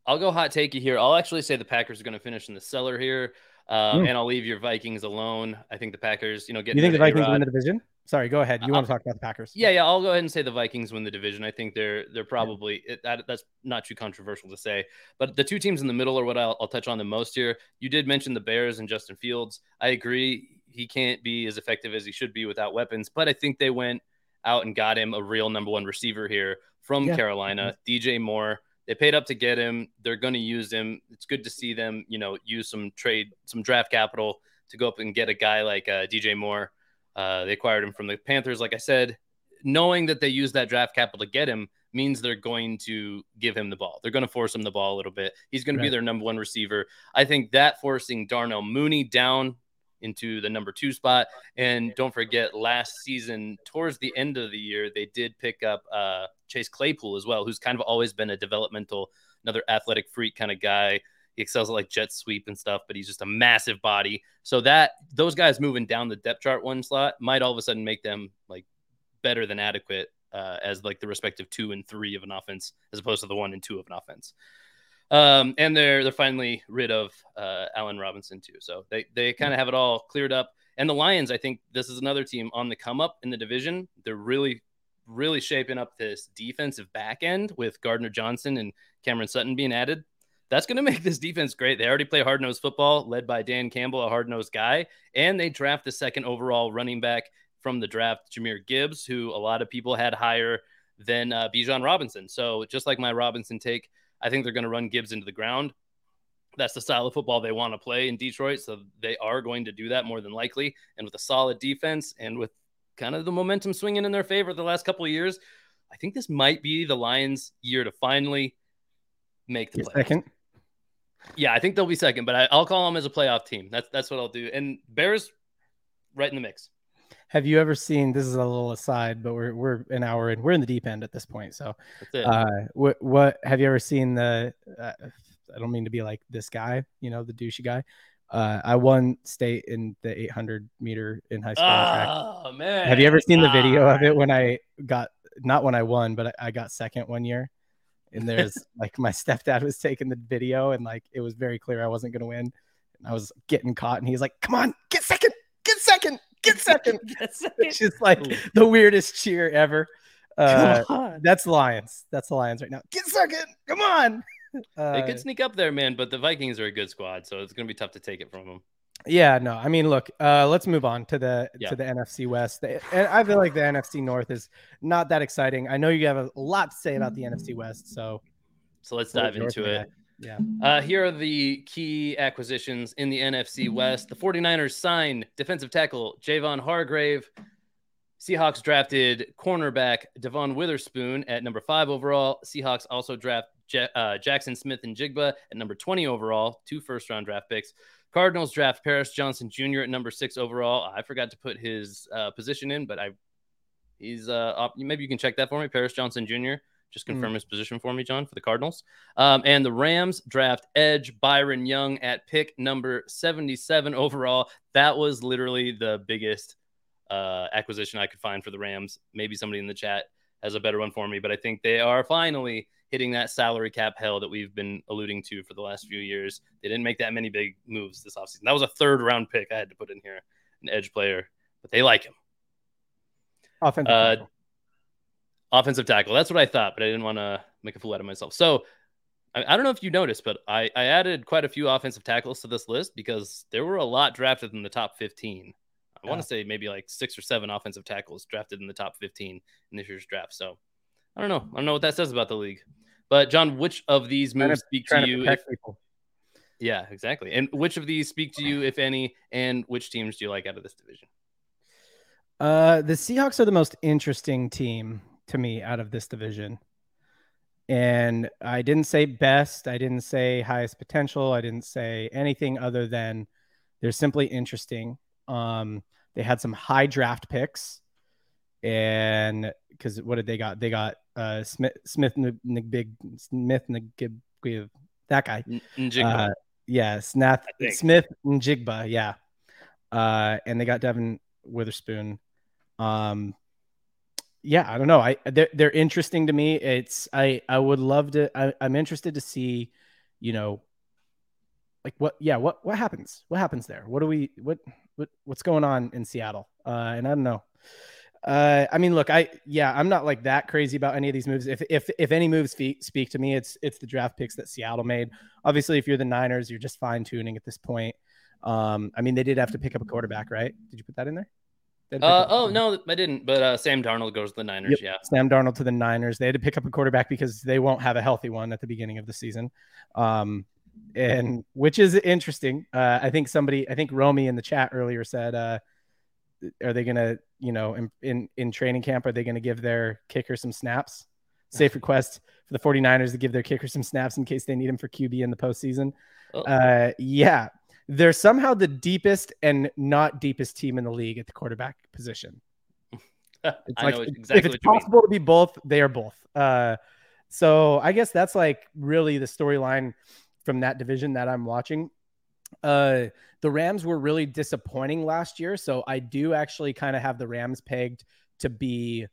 A: I'll go hot take you here. I'll actually say the Packers are going to finish in the cellar here, um,
B: Hmm.
A: and I'll leave your Vikings alone. I think the Packers, you know, get
B: You think the Vikings win the division? Sorry, go ahead. You
A: Uh,
B: want to talk about the Packers?
A: Yeah, yeah. I'll go ahead and say the Vikings win the division. I think they're they're probably it, that, that's not too controversial to say. But the two teams in the middle are what I'll, I'll touch on the most here. You did mention the Bears and Justin Fields. I agree. He can't be as effective as he should be without weapons. But I think they went out and got him a real number one receiver here from
B: Yeah.
A: Carolina, DJ Moore. They paid up to get him. They're going to use him. It's good to see them, you know, use some trade, some draft capital to go up and get a guy like uh, DJ Moore. Uh, they acquired him from the Panthers, like I said. Knowing that they use that draft capital to get him means they're going to give him the ball. They're going to force him the ball a little bit. He's going to be their number one receiver. I think that forcing Darnell Mooney down into the number two spot. And don't forget, last season, towards the end of the year, they did pick up uh, Chase Claypool as well, who's kind of always been a developmental, another athletic freak kind of guy. He excels at like jet sweep and stuff, but he's just a massive body. So that those guys moving down the depth chart one slot might all of a sudden make them like better than adequate uh, as like the respective two and three of an offense, as opposed to the one and two of an offense. Um, and they're they're finally rid of uh, Allen Robinson too, so they they kind of have it all cleared up. And the Lions, I think this is another team on the come up in the division. They're really really shaping up this defensive back end with Gardner Johnson and Cameron Sutton being added. That's going to make this defense great. They already play hard nosed football, led by Dan Campbell, a hard nosed guy, and they draft the second overall running back from the draft, Jahmyr Gibbs, who a lot of people had higher than uh, Bijan Robinson. So just like my Robinson take, I think they're going to run Gibbs into the ground. That's the style of football they want to play in Detroit. So they are going to do that more than likely. And with a solid defense and with kind of the momentum swinging in their favor the last couple of years, I think this might be the Lions' year to finally make the
B: second.
A: Yeah, I think they'll be second, but I, I'll call them as a playoff team. That's that's what I'll do. And Bears, right in the mix.
B: Have you ever seen? This is a little aside, but we're we're an hour in. We're in the deep end at this point. So,
A: That's it.
B: uh, what what have you ever seen the? Uh, I don't mean to be like this guy, you know, the douchey guy. Uh, I won state in the 800 meter in high school. track.
A: oh man,
B: Have you ever seen the video of it when I got not when I won, but I, I got second one year? And there's like my stepdad was taking the video, and like it was very clear I wasn't gonna win. And I was getting caught, and he's like, "Come on, get second, get second, get second."
A: That's
B: It's just like the weirdest cheer ever. Uh, that's the Lions. That's the Lions right now. Get second. Come on.
A: They
B: Uh,
A: could sneak up there, man, but the Vikings are a good squad, so it's gonna be tough to take it from them.
B: yeah, no. I mean, look. Uh, let's move on to the
A: Yeah.
B: to the NFC West. The- and I feel like the NFC North is not that exciting. I know you have a lot to say about the NFC West, so
A: So let's dive into it.
B: Yeah.
A: Uh, here are the key acquisitions in the NFC West. The 49ers signed defensive tackle Javon Hargrave. Seahawks drafted cornerback Devon Witherspoon at number five overall. Seahawks also draft uh, Jaxon Smith-Njigba at number 20 overall, two first round draft picks. Cardinals draft Paris Johnson Jr. at number six overall. I forgot to put his uh, position in, but I He's uh op- maybe you can check that for me. Paris Johnson Jr. Just
B: Hmm.
A: confirm his position for me, John, for the Cardinals. Um, and the Rams draft edge Byron Young at pick number 77 overall. That was literally the biggest uh, acquisition I could find for the Rams. Maybe somebody in the chat has a better one for me, but I think they are finally hitting that salary cap hell that we've been alluding to for the last few years. They didn't make that many big moves this offseason. That was a third round pick I had to put in here, an edge player, but they like him.
B: Offensive
A: Uh,
B: tackle.
A: Offensive tackle. That's what I thought, but I didn't want to make a fool out of myself. So I, I don't know if you noticed, but I, I added quite a few offensive tackles to this list because there were a lot drafted in the top 15. I want
B: Yeah.
A: to say maybe like six or seven offensive tackles drafted in the top 15 in this year's draft. So I don't know. I don't know what that says about the league. But John, which of these
B: Trying to-
A: moves speak to
B: Trying to
A: you? If, yeah, exactly. And which of these speak to you, if any? And which teams do you like out of this division?
B: Uh, the Seahawks are the most interesting team to me out of this division. And I didn't say best. I didn't say highest potential. I didn't say anything other than they're simply interesting. Um, they had some high draft picks, and because what did they got? They got uh Smith Smith Big Smith Nagib that guy.
A: Njigba.
B: Uh, yeah, Snath Smith and Jigba, yeah. Uh, and they got Devon Witherspoon. Um, yeah, I don't know. I they're, they're interesting to me. It's I I would love to. I, I'm interested to see, you know, like what? Yeah, what what happens? What happens there? What do we what what what's going on in Seattle? Uh, and I don't know. Uh, I mean, look, I yeah, I'm not like that crazy about any of these moves. If if if any moves speak, speak to me, it's it's the draft picks that Seattle made. Obviously, if you're the Niners, you're just fine tuning at this point. Um, I mean, they did have to pick up a quarterback, right? Did you put that in there?
A: Uh, oh no, I didn't. But uh, Sam Darnold goes to the Niners.
B: Yep.
A: Yeah.
B: Sam Darnold to the Niners. They had to pick up a quarterback because they won't have a healthy one at the beginning of the season. Um, and which is interesting. Uh, I think somebody, I think Romy in the chat earlier said, uh, are they gonna, you know, in, in in training camp, are they gonna give their kicker some snaps? Safe request for the 49ers to give their kicker some snaps in case they need him for QB in the postseason.
A: Oh.
B: Uh, yeah, they're somehow the deepest and not deepest team in the league at the quarterback position. It's
A: I
B: like
A: exactly
B: if it's
A: you mean.
B: possible to be both, they are both. Uh, so I guess that's like really the storyline from that division that I'm watching. Uh, the Rams were really disappointing last year, so I do actually kind of have the Rams pegged to be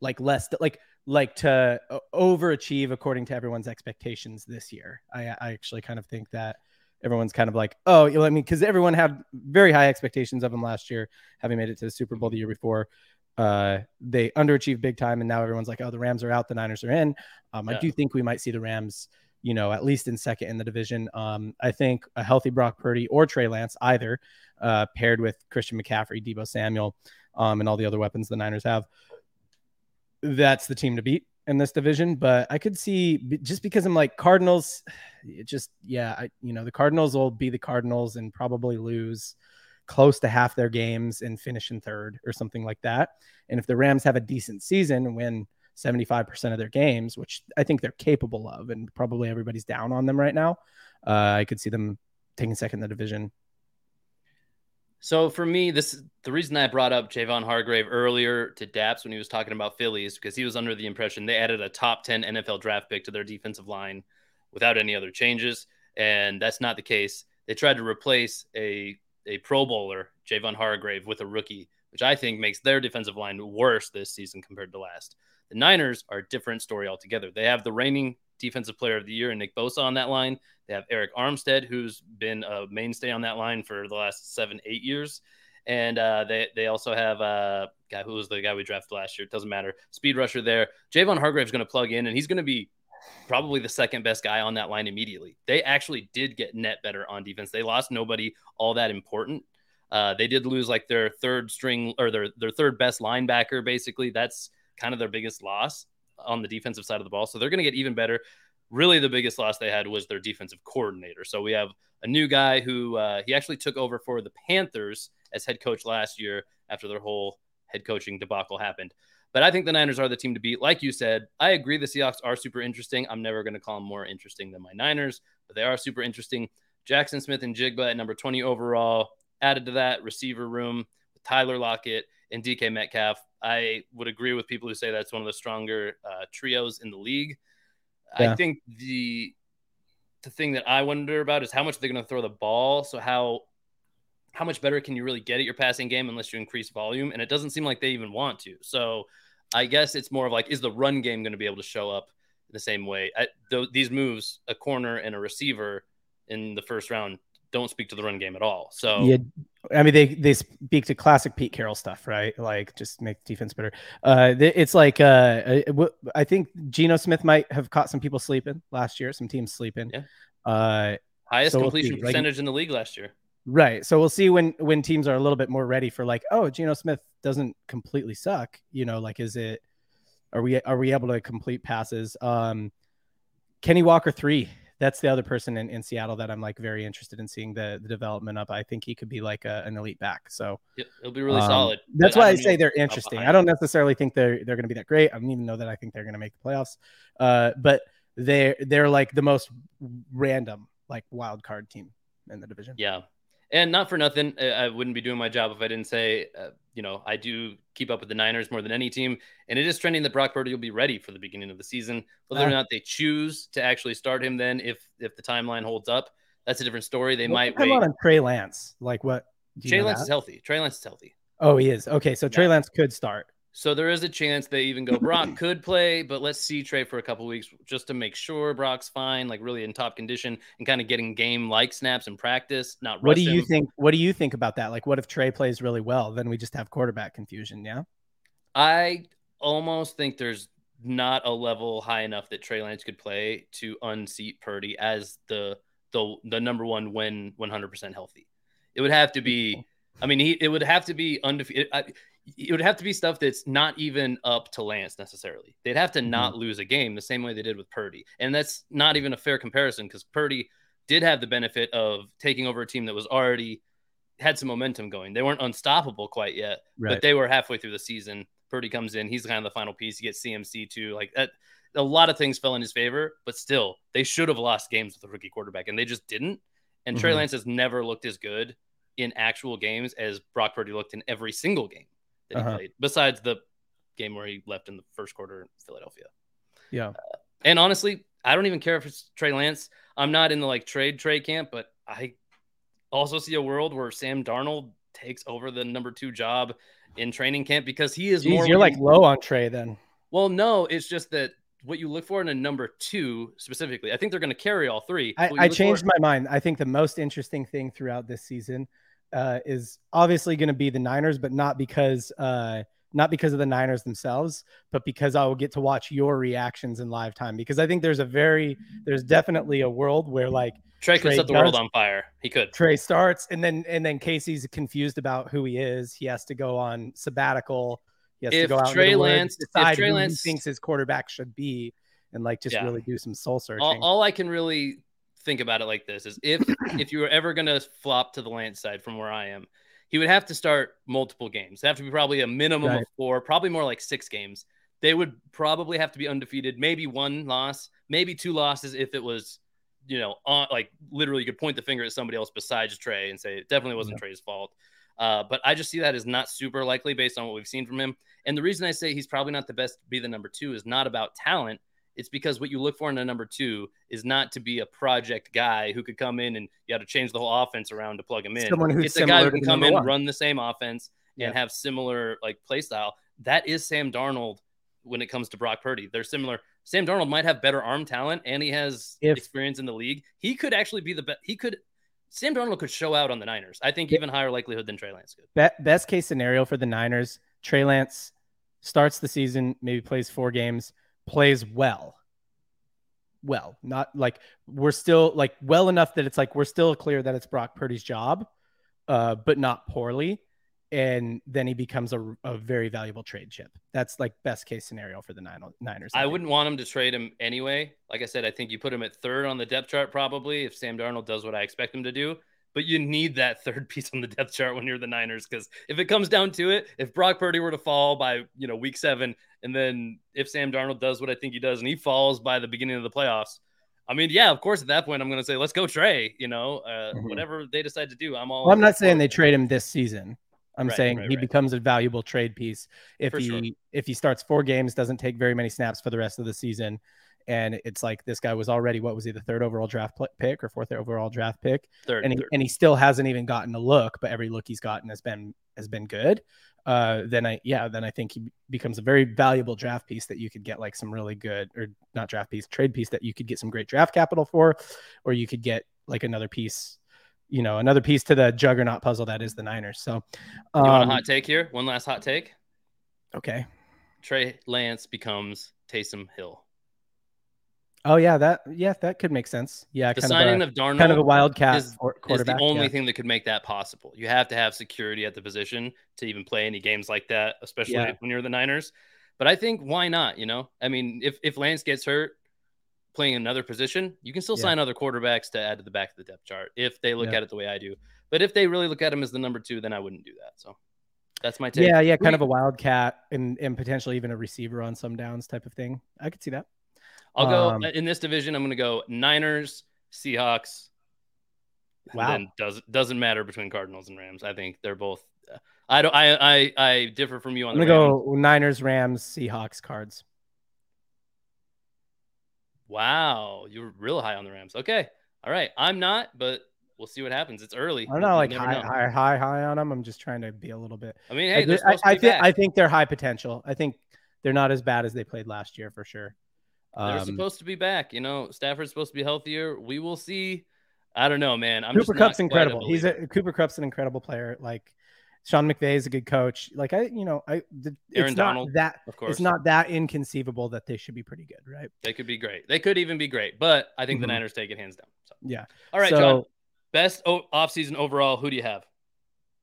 B: like less like like to overachieve according to everyone's expectations this year. I, I actually kind of think that everyone's kind of like, oh, you know, I mean, because everyone had very high expectations of them last year, having made it to the Super Bowl the year before. Uh, they underachieved big time, and now everyone's like, oh, the Rams are out, the Niners are in. Um, I do think we might see the Rams, you know, at least in second in the division. Um, I think a healthy Brock Purdy or Trey Lance, either, uh, paired with Christian McCaffrey, Deebo Samuel, um, and all the other weapons the Niners have, that's the team to beat in this division. But I could see just because I'm like Cardinals, it just yeah, I you know the Cardinals will be the Cardinals and probably lose close to half their games and finish in third or something like that. And if the Rams have a decent season win 75% of their games, which I think they're capable of, and probably everybody's down on them right now, uh, I could see them taking second in the division.
A: So for me, this the reason I brought up Javon Hargrave earlier to Daps when he was talking about Phillies because he was under the impression they added a top 10 NFL draft pick to their defensive line without any other changes. And that's not the case. They tried to replace a, a pro bowler, Javon Hargrave, with a rookie, which I think makes their defensive line worse this season compared to last. The Niners are a different story altogether. They have the reigning defensive player of the year and Nick Bosa on that line. They have Arik Armstead, who's been a mainstay on that line for the last seven, eight years. And uh, they they also have uh, guy who was the guy we drafted last year. It doesn't matter. Speed rusher there. Javon Hargrave's going to plug in, and he's going to be probably the second best guy on that line immediately. They actually did get net better on defense. They lost nobody all that important. Uh, they did lose like their third string or their their third best linebacker. Basically, that's kind of their biggest loss on the defensive side of the ball. So they're going to get even better. Really, the biggest loss they had was their defensive coordinator. So we have a new guy who uh, he actually took over for the Panthers as head coach last year after their whole head coaching debacle happened. But I think the Niners are the team to beat. Like you said, I agree the Seahawks are super interesting. I'm never going to call them more interesting than my Niners, but they are super interesting. Jaxon Smith-Njigba at number 20 overall. Added to that receiver room, Tyler Lockett and DK Metcalf. I would agree with people who say that's one of the stronger uh, trios in the league.
B: Yeah.
A: I think the the thing that I wonder about is how much they're going to throw the ball. So how how much better can you really get at your passing game unless you increase volume? And it doesn't seem like they even want to. So I guess it's more of like, is the run game going to be able to show up in the same way? I, th- these moves, a corner and a receiver in the first round, don't speak to the run game at all. So
B: Yeah, I mean they they speak to classic Pete Carroll stuff, right? Like just make defense better. Uh, it's like uh, I think Geno Smith might have caught some people sleeping last year, some teams sleeping.
A: Yeah.
B: Uh,
A: highest
B: So we'll
A: completion.
B: Like-
A: percentage in the league last year.
B: right. So we'll see when when teams are a little bit more ready for like, oh, Geno Smith doesn't completely suck. You know, like is it? Are we are we able to complete passes? Um, Kenny Walker three. That's the other person in, in Seattle that I'm like very interested in seeing the the development up. I think he could be like a, an elite back. So
A: It- It'll be really
B: Um,
A: solid.
B: That's why I,
A: don't
B: say they're interesting. I don't necessarily think they're they're going to be that great. I don't even know that I think they're going to make the playoffs. Uh, but they're they're like the most random like wild card team in the division.
A: Yeah. And not for nothing, I wouldn't be doing my job if I didn't say, uh, you know, I do keep up with the Niners more than any team. And it is trending that Brock Purdy will be ready for the beginning of the season. Whether or
B: Ah.
A: not they choose to actually start him then, if if the timeline holds up, that's a different story. They might
B: timeline
A: wait.
B: on Trey Lance. Like what?
A: Trey Lance
B: that?
A: is healthy. Trey Lance is healthy.
B: Oh, he is. Okay, so Trey Lance could start.
A: So there is a chance they even go Brock could play, but let's see Trey for a couple weeks just to make sure Brock's fine, like really in top condition and kind of getting game like snaps in practice, not rushing.
B: What do you
A: him.
B: think? What do you think about that? Like, what if Trey plays really well? Then we just have quarterback confusion. Yeah.
A: I almost think there's not a level high enough that Trey Lance could play to unseat Purdy as the the the number one when 100% healthy. It would have to be. I mean, he it would have to be undefeated. I, it would have to be stuff that's not even up to Lance necessarily. They'd have to not lose a game the same way they did with Purdy, and that's not even a fair comparison because Purdy did have the benefit of taking over a team that was already had some momentum going. They weren't unstoppable quite yet, but they were halfway through the season. Purdy comes in, he's kind of the final piece. He gets CMC too. Like that, a lot of things fell in his favor, but still, they should have lost games with a rookie quarterback, and they just didn't. And Trey
B: Mhm.
A: Lance has never looked as good in actual games as Brock Purdy looked in every single game that he
B: Uh-huh.
A: played, besides the game where he left in the first quarter in Philadelphia.
B: yeah.
A: And honestly, I don't even care if it's Trey Lance. I'm not in the like trade trade camp, but I also see a world where Sam Darnold takes over the number two job in training camp because he is
B: Jeez,
A: more.
B: you're like low on Trey then.
A: well, no, it's just that what you look for in a number two specifically. I think they're going to carry all three.
B: I, I
A: look for-
B: changed my mind. I think the most interesting thing throughout this season uh, is obviously going to be the Niners, but not because uh, not because of the Niners themselves, but because I will get to watch your reactions in live time. Because I think there's a very there's definitely a world where like
A: Trey could
B: Trey
A: set the world on fire. He could.
B: Trey starts and then and then Casey's confused about who he is. He has to go on sabbatical. He has to go out
A: Trey
B: into the
A: Lance- if Trey
B: who
A: Lance-
B: he thinks his quarterback should be, and like just
A: Yeah.
B: really do some soul searching.
A: All, all I can really think about it like this is if if you were ever going to flop to the Lance side from where I am, he would have to start multiple games. It'd have to be probably a minimum of four, probably more like six games. They would probably have to be undefeated, maybe one loss, maybe two losses if it was, you know, on, like literally you could point the finger at somebody else besides Trey and say it definitely wasn't Trey's fault. Uh, but I just see that as not super likely based on what we've seen from him. And the reason I say he's probably not the best to be the number two is not about talent. It's because what you look for in a number two is not to be a project guy who could come in and you got to change the whole offense around to plug him in.
B: Someone who's
A: it's a guy who can come in,
B: one.
A: run the same offense,
B: Yeah.
A: and have similar like play style. That is Sam Darnold when it comes to Brock Purdy. They're similar. Sam Darnold might have better arm talent and he has
B: If-
A: experience in the league. He could actually be the best. He could. Sam Darnold could show out on the Niners. I think even higher likelihood than Trey Lance could.
B: Be- best case scenario for the Niners, Trey Lance starts the season, maybe plays four games, plays well. Well, not like we're still like well enough that it's like we're still clear that it's Brock Purdy's job, uh, but not poorly. And then he becomes a, a very valuable trade chip. That's like best case scenario for the Nin- Niners.
A: I
B: think.
A: wouldn't want him to trade him anyway. Like I said, I think you put him at third on the depth chart probably if Sam Darnold does what I expect him to do. But you need that third piece on the depth chart when you're the Niners because if it comes down to it, if Brock Purdy were to fall by you know week seven, and then if Sam Darnold does what I think he does and he falls by the beginning of the playoffs, I mean, yeah, of course at that point I'm going to say let's go Trey. You know, uh,
B: Mhm.
A: whatever they decide to do, I'm all.
B: Well, I'm not saying they trade him this season. I'm
A: Right,
B: saying
A: right,
B: he
A: right.
B: becomes a valuable trade piece if
A: For
B: he
A: sure.
B: if he starts four games, doesn't take very many snaps for the rest of the season, and it's like this guy was already what was he the third overall draft pick or fourth overall draft pick,
A: Third,
B: and he,
A: third.
B: and he still hasn't even gotten a look, but every look he's gotten has been has been good. Uh, then I yeah, then I think he becomes a very valuable draft piece that you could get like some really good or not draft piece trade piece that you could get some great draft capital for, or you could get like another piece, you know, another piece to the juggernaut puzzle that is the Niners. So,
A: you want a
B: um,
A: hot take here? One last hot take.
B: okay.
A: Trey Lance becomes Taysom Hill.
B: Oh yeah, that yeah that could make sense. Yeah,
A: The
B: kind
A: signing
B: of
A: of Darnold
B: a, kind of a wildcat
A: is- is the only
B: yeah.
A: thing that could make that possible. You have to have security at the position to even play any games like that, especially
B: Yeah.
A: when you're the Niners. But I think why not? You know, I mean, if if Lance gets hurt playing another position, you can still
B: Yeah.
A: sign other quarterbacks to add to the back of the depth chart if they look at it the way I do. But if they really look at him as the number two, then I wouldn't do that. So that's my take.
B: Yeah, yeah, kind of a wildcat and and potentially even a receiver on some downs type of thing. I could see that.
A: I'll go
B: Um,
A: in this division. I'm going to go Niners, Seahawks. and
B: Wow.
A: Then does doesn't matter between Cardinals and Rams. I think they're both. I don't. I I I differ from you on
B: I'm gonna
A: Rams.
B: go Niners, Rams, Seahawks, Cards.
A: Wow, you're real high on the Rams. Okay, all right. I'm not, but we'll see what happens. It's early.
B: I know,
A: you
B: like high, high, high, high on them. I'm just trying to be a little bit.
A: I mean, hey, they're
B: I, I think. I think they're high potential. I think they're not as bad as they played last year for sure.
A: They're
B: Um,
A: supposed to be back. You know, Stafford's supposed to be healthier. We will see. I don't know, man. I'm
B: Cooper
A: just Kupp's
B: incredible. He's a Cooper Kupp's an incredible player. Like Sean McVay is a good coach. Like I, you know, I the,
A: Aaron
B: it's not
A: Donald,
B: that
A: of course.
B: it's not that inconceivable that they should be pretty good, right?
A: They could be great. They could even be great, but I think the
B: Mhm.
A: Niners take it hands down. So.
B: Yeah.
A: All right,
B: so,
A: John. Best o- offseason overall. Who do you have?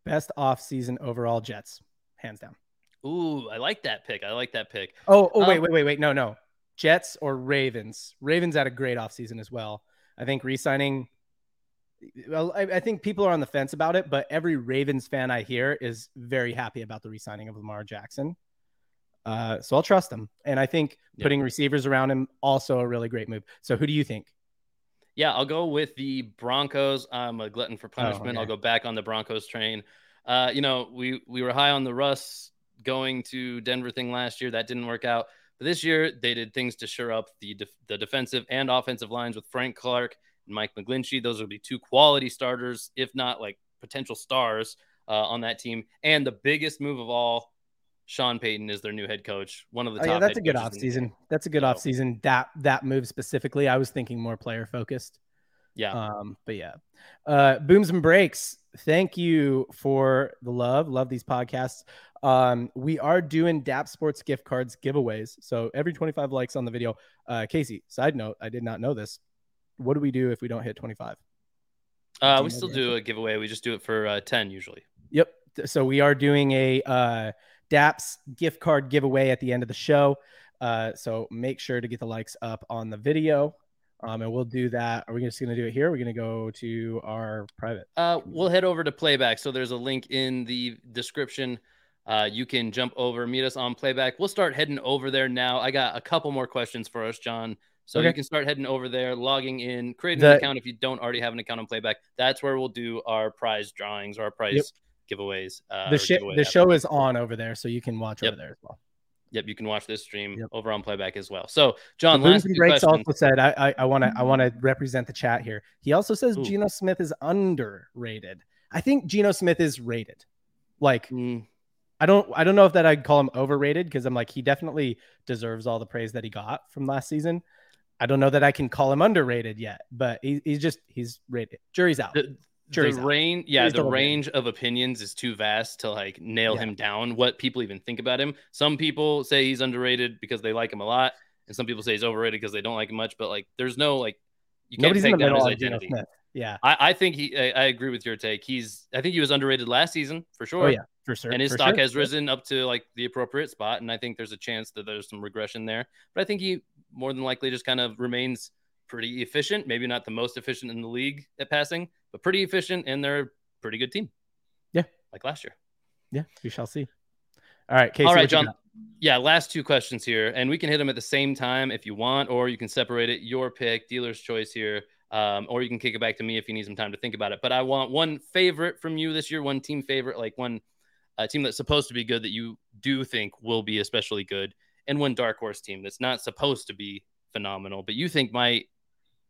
B: Best off season overall Jets, hands down.
A: Ooh, I like that pick. I like that pick.
B: Oh, oh wait,
A: Um,
B: wait, wait, wait. No, no. Jets or Ravens. Ravens had a great offseason as well. I think re-signing well, I, I think people are on the fence about it, but every Ravens fan I hear is very happy about the re-signing of Lamar Jackson. Uh, so I'll trust him. And I think putting receivers around him also a really great move. So who do you think?
A: Yeah, I'll go with the Broncos. I'm a glutton for punishment.
B: Oh, okay.
A: I'll go back on the Broncos train. Uh, you know, we we were high on the Russ going to Denver thing last year. That didn't work out. This year, they did things to shore up the def- the defensive and offensive lines with Frank Clark and Mike McGlinchey. Those will be two quality starters, if not like potential stars uh, on that team. And the biggest move of all, Sean Payton is their new head coach. One of the
B: Oh,
A: top.
B: yeah, that's a good
A: coaches in the
B: offseason. That's a good
A: So-
B: offseason. That that move specifically, I was thinking more player focused.
A: Yeah.
B: Um, but yeah. Uh booms and breaks. Thank you for the love. Love these podcasts. Um, we are doing DAP Sports gift cards giveaways. So every 25 likes on the video. Uh Casey, side note, I did not know this. What do we do if we don't hit 25?
A: Uh, we still do a giveaway. We just do it for uh, 10 usually.
B: Yep. So we are doing a uh, DAPS gift card giveaway at the end of the show. Uh, so make sure to get the likes up on the video. Um, and we'll do that. Are we just going to do it here? We're going to go to our private.
A: Uh, we'll head over to playback. So there's a link in the description. Uh, you can jump over, meet us on playback. We'll start heading over there now. I got a couple more questions for us, John. So
B: Okay.
A: you can start heading over there, logging in, creating
B: The-
A: an account if you don't already have an account on playback. That's where we'll do our prize drawings or our prize giveaways. Uh,
B: the sh-
A: giveaway
B: the show is on over there, so you can watch
A: Yep.
B: over there as well.
A: Yep, you can watch this stream
B: Yep.
A: over on playback as well. So, John,
B: Booms
A: last
B: Breaks
A: questions.
B: also said, I I want to I want to represent the chat here. He also says
A: Ooh.
B: Geno Smith is underrated. I think Geno Smith is rated. Like
A: Mm,
B: I don't I don't know if that I'd call him overrated because I'm like he definitely deserves all the praise that he got from last season. I don't know that I can call him underrated yet, but he, he's just he's rated. Jury's out.
A: the,
B: Jury's
A: the range yeah the range of opinions is too vast to like nail
B: Yeah.
A: him down what people even think about him. Some people say he's underrated because they like him a lot and some people say he's overrated because they don't like him much but like there's no like you can't
B: Nobody's
A: take down his identity.
B: Yeah.
A: I, I think he I, I agree with your take. He's i think he was underrated last season for sure.
B: Oh yeah, for sure.
A: and his stock
B: sure.
A: has risen up to like the appropriate spot and i think there's a chance that there's some regression there. But i think he more than likely just kind of remains pretty efficient maybe not the most efficient in the league at passing but pretty efficient and they're a pretty good team
B: Yeah.
A: like last year
B: Yeah, we shall see. All right, Casey.
A: all right john yeah last two questions here and we can hit them at the same time if you want or you can separate it your pick dealer's choice here um, or you can kick it back to me if you need some time to think about it but i want one favorite from you this year one team favorite like one a team that's supposed to be good that you do think will be especially good, and one dark horse team that's not supposed to be phenomenal, but you think might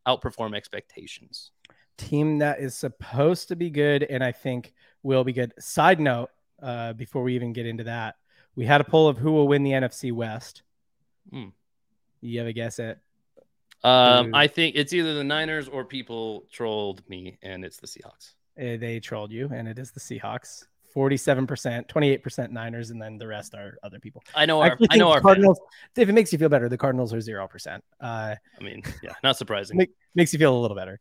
A: outperform expectations?
B: Team that is supposed to be good and I think will be good. Side note, uh, before we even get into that, we had a poll of who will win the NFC West.
A: Hmm.
B: You have a guess at?
A: Um. I think it's either the Niners or people trolled me, and it's the Seahawks.
B: Uh, they trolled you, and it is the Seahawks. Forty-seven percent, twenty-eight percent Niners, and then the rest are other people.
A: I know
B: I
A: our,
B: actually
A: I know our
B: Cardinals. If it makes you feel better, the Cardinals are zero percent. Uh.
A: I mean, yeah, not surprising.
B: Make- makes you feel a little better.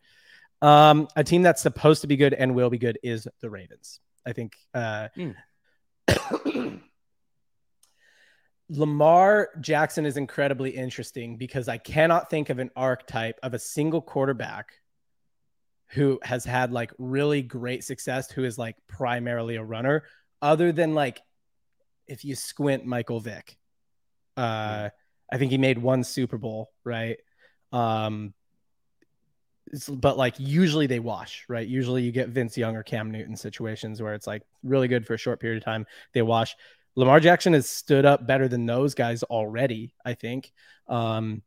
B: Um, a team that's supposed to be good and will be good is the Ravens. I think uh, Lamar Jackson is incredibly interesting because I cannot think of an archetype of a single quarterback who has had like really great success, who is like primarily a runner, other than like if you squint Michael Vick. Uh, I think he made one Super Bowl, right? Um, but like usually they wash, right? Usually you get Vince Young or Cam Newton situations where it's like really good for a short period of time. They wash. Lamar Jackson has stood up better than those guys already, I think. Um,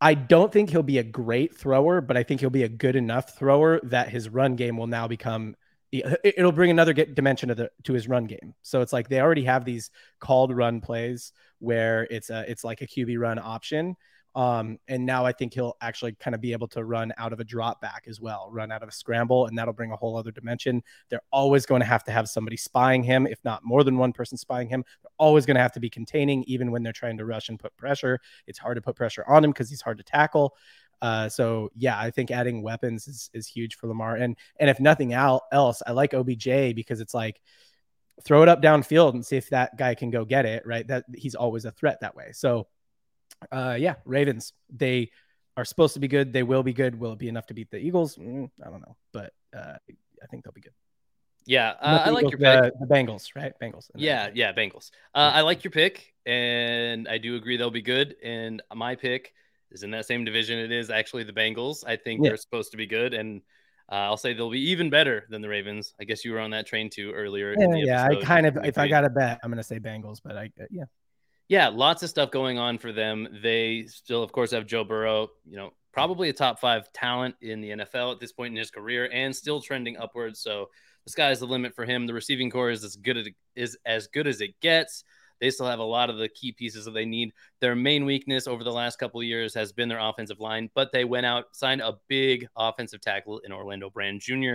B: I don't think he'll be a great thrower, but I think he'll be a good enough thrower that his run game will now become it- it'll bring another dimension to the to his run game. So it's like they already have these called run plays where it's a it's like a QB run option. Um, and now I think he'll actually kind of be able to run out of a drop back as well, run out of a scramble, and that'll bring a whole other dimension. They're always going to have to have somebody spying him, if not more than one person spying him. They're always going to have to be containing, even when they're trying to rush and put pressure. It's hard to put pressure on him because he's hard to tackle. Uh, so yeah, I think adding weapons is, is huge for Lamar. And and if nothing else, I like OBJ because it's like throw it up downfield and see if that guy can go get it. Right, that he's always a threat that way. So uh, yeah, Ravens they are supposed to be good. They will be good. Will it be enough to beat the Eagles? Mm, I don't know, but uh, I think they'll be good.
A: Yeah, uh, I
B: the
A: like your
B: Eagles,
A: pick.
B: the, the Bengals, right? Bengals. then-
A: Yeah, yeah, Bengals. Uh, I like your pick, and I do agree they'll be good. And my pick is in that same division. It is actually the Bengals. I think
B: Yeah.
A: they're supposed to be good, and uh, I'll say they'll be even better than the Ravens. I guess you were on that train too earlier. in
B: Yeah,
A: the
B: yeah. I kind of, if I got a bet, I'm gonna say Bengals, but I, uh, yeah,
A: yeah, lots of stuff going on for them. They still, of course, have Joe Burrow, you know, probably a top five talent in the NFL at this point in his career and still trending upwards. So the sky's the limit for him. The receiving corps is as good as is as good as it gets. They still have a lot of the key pieces that they need. Their main weakness over the last couple of years has been their offensive line, but they went out, signed a big offensive tackle in Orlando Brand Jr.,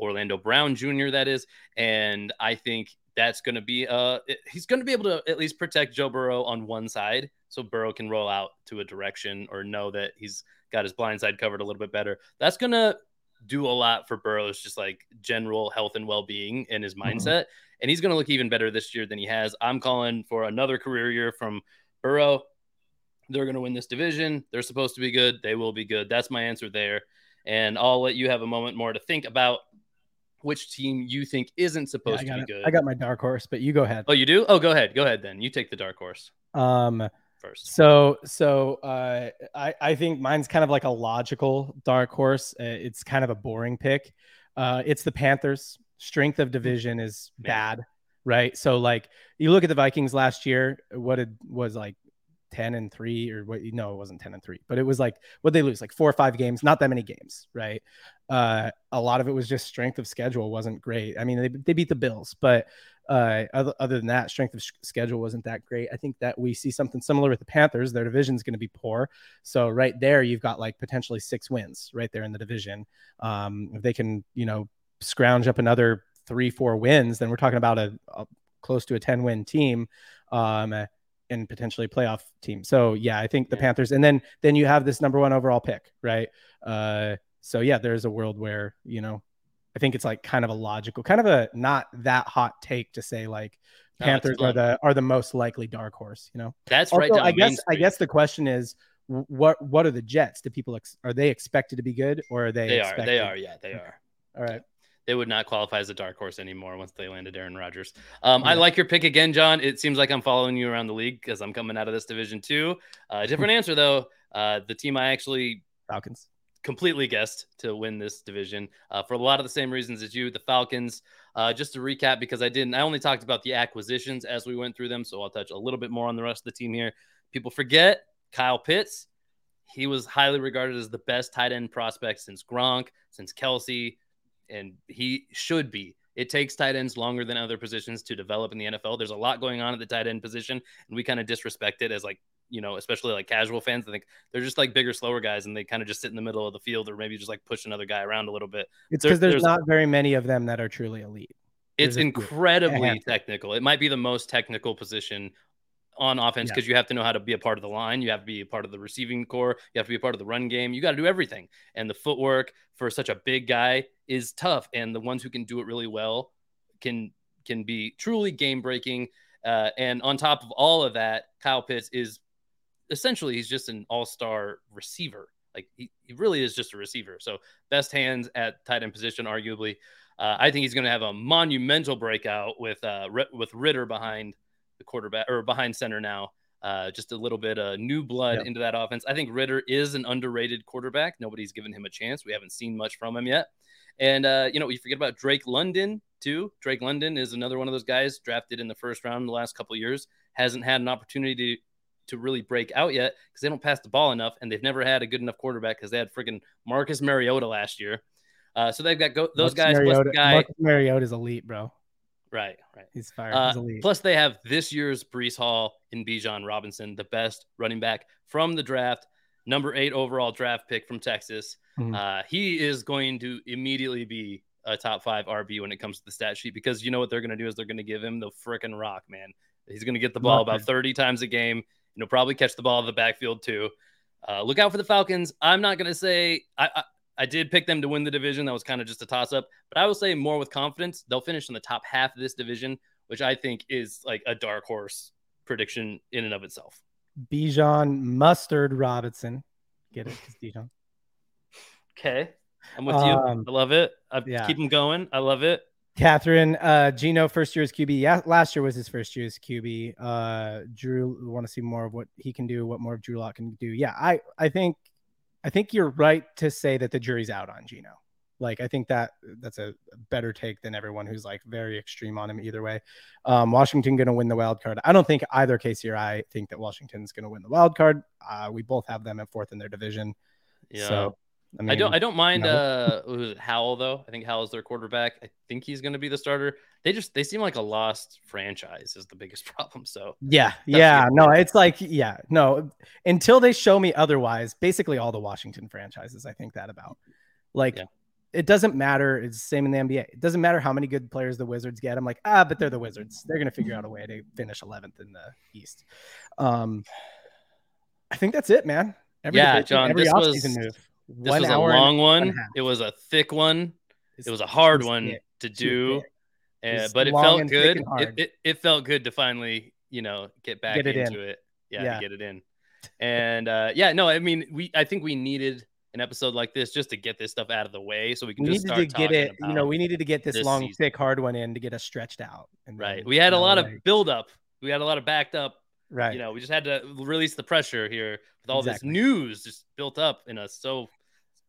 A: Orlando Brown Jr., that is. And I think that's going to be uh he's going to be able to at least protect Joe Burrow on one side so Burrow can roll out to a direction or know that he's got his blind side covered a little bit better. That's going to do a lot for Burrow's just like general health and well-being and his
B: Mhm.
A: mindset and he's going to look even better this year than he has. I'm calling for another career year from Burrow. They're going to win this division. They're supposed to be good. They will be good. That's my answer there. And I'll let you have a moment more to think about which team you think isn't supposed
B: got
A: to
B: it.
A: be good.
B: I got my dark horse, but you go ahead.
A: Oh, you do? Oh, go ahead. Go ahead then. You take the dark horse
B: Um,
A: first.
B: so so uh, I I think mine's kind of like a logical dark horse. Uh, it's kind of a boring pick. Uh, it's the Panthers. Strength of division is
A: Man.
B: bad, right? So like you look at the Vikings last year. What it was like. 10 and 3 or what no it wasn't 10 and 3 but it was like what they lose? Like four or five games not that many games right? Uh a lot of it was just strength of schedule wasn't great. I mean they, they beat the bills but uh other, other than that strength of sh- schedule wasn't that great. I think that we see something similar with the panthers. Their division's going to be poor. So right there you've got like potentially six wins right there in the division. Um if they can you know scrounge up another three four wins then we're talking about a, a close to a 10 win team. Um and potentially playoff team. So yeah, I think the
A: Yeah.
B: Panthers, and then then you have this number one overall pick, right? Uh, so yeah, there's a world where you know, I think it's like kind of a logical, kind of a not that hot take to say like Panthers are the are the most likely dark horse. You know,
A: That's
B: also,
A: right
B: I guess I guess the question is, what what are the Jets? Do people ex- are they expected to be good or are they?
A: they are. They are. Yeah, they are.
B: All right.
A: They would not qualify as a dark horse anymore once they landed Aaron Rodgers. Um, I like your pick again, John. It seems like I'm following you around the league because I'm coming out of this division too. Uh, different answer though. Uh, the team I actually
B: Falcons.
A: completely guessed to win this division uh, for a lot of the same reasons as you. The Falcons, uh, just to recap, because I didn't, I only talked about the acquisitions as we went through them. So I'll touch a little bit more on the rest of the team here. People forget Kyle Pitts. He was highly regarded as the best tight end prospect since Gronk, since Kelce, and he should be. It takes tight ends longer than other positions to develop in the NFL. There's a lot going on at the tight end position, and we kind of disrespect it as like you know, especially like casual fans. I think they're just like bigger, slower guys, and they kind of just sit in the middle of the field, or maybe just like push another guy around a little bit.
B: It's because there, there's, there's, not very many of them that are truly elite.
A: It's incredibly technical. It might be the most technical position on offense because yeah. you have to know how to be a part of the line. You have to be a part of the receiving corps. You have to be a part of the run game. You got to do everything. And the footwork for such a big guy is tough. And the ones who can do it really well can can be truly game breaking. Uh, and on top of all of that, Kyle Pitts is essentially he's just an all-star receiver. Like he, he really is just a receiver. So best hands at tight end position, arguably. Uh, I think he's going to have a monumental breakout with uh, with Ridder behind the quarterback or behind center now. Uh, just a little bit of new blood yep. into that offense. I think Ridder is an underrated quarterback. Nobody's given him a chance. We haven't seen much from him yet. And uh, you know, you forget about Drake London too. Drake London is another one of those guys drafted in the first round in the last couple years. Hasn't had an opportunity to to really break out yet because they don't pass the ball enough, and they've never had a good enough quarterback because they had freaking Marcus Mariota last year. Uh, so they've got go- those Marcus guys
B: Mariota,
A: plus the guy.
B: Marcus Mariota is elite, bro.
A: Right, right.
B: He's fire.
A: Uh,
B: He's.
A: Plus, they have this year's Breece Hall in Bijan Robinson, the best running back from the draft, number eight overall draft pick from Texas. Mm-hmm. Uh, he is going to immediately be a top five RB when it comes to the stat sheet because you know what they're going to do is they're going to give him the freaking rock, man. He's going to get the ball about 30 times a game and he'll probably catch the ball in the backfield too. Uh, look out for the Falcons. I'm not going to say I, I, I did pick them to win the division. That was kind of just a toss up, but I will say more with confidence. They'll finish in the top half of this division, which I think is like a dark horse prediction in and of itself.
B: Bijan Mustard Robinson. Get it? It's Bijan.
A: Okay. I'm with you. Um, I love it. I yeah. keep them going. I love it.
B: Catherine, uh, Geno, first year as QB. Yeah, last year was his first year as QB. Uh, Drew, want to see more of what he can do, what more of Drew Lock can do. Yeah, I, I think, I think you're right to say that the jury's out on Geno. Like, I think that that's a better take than everyone who's like very extreme on him either way. Um, Washington going to win the wild card. I don't think either Casey or I think that Washington's going to win the wild card. Uh, we both have them at fourth in their division. Yeah. So
A: I, mean, I don't I don't mind no. uh Howell though. I think Howell's their quarterback. I think he's going to be the starter. They just they seem like a lost franchise is the biggest problem. So
B: yeah, yeah, no, it's like yeah, no. Until they show me otherwise, basically all the Washington franchises, I think that about. Like yeah. it doesn't matter. It's the same in the NBA. It doesn't matter how many good players the Wizards get. I'm like ah, but they're the Wizards. They're going to figure out a way to finish 11th in the East. Um, I think that's it, man.
A: Every yeah, John. Every this was move this was a long one. It was a thick one. It was a hard one to do, uh, but it felt good. It, it, it, felt good to finally, you know, get back get into it. Yeah, yeah. get it in. And uh, yeah, no, I mean, we I think we needed an episode like this just to get this stuff out of the way, so we can we just
B: needed to get it. You know, we needed to get this, this long, season. thick, hard one in to get us stretched out.
A: and right. We had a lot of build up. We had a lot of backed up
B: Right.
A: You know, we just had to release the pressure here with all exactly. this news just built up in us so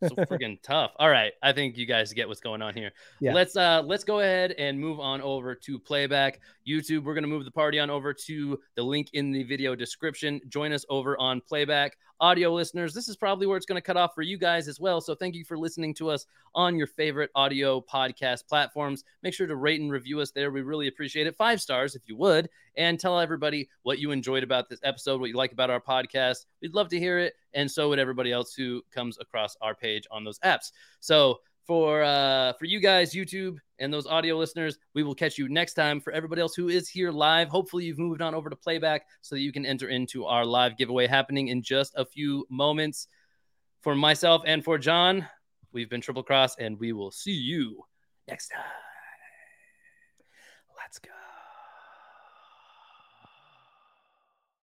A: so freaking tough. All right, I think you guys get what's going on here. Yeah. Let's uh let's go ahead and move on over to playback. YouTube, we're gonna move the party on over to the link in the video description. Join us over on playback audio listeners, this is probably where it's going to cut off for you guys as well. So thank you for listening to us on your favorite audio podcast platforms. Make sure to rate and review us there. We really appreciate it. Five stars if you would, and tell everybody what you enjoyed about this episode, what you like about our podcast. We'd love to hear it, and so would everybody else who comes across our page on those apps. So for uh for you guys youtube and those audio listeners we will catch you next time. For everybody else who is here live hopefully you've moved on over to playback so that you can enter into our live giveaway happening in just a few moments. For myself and for john we've been triple cross and we will see you next time. Let's go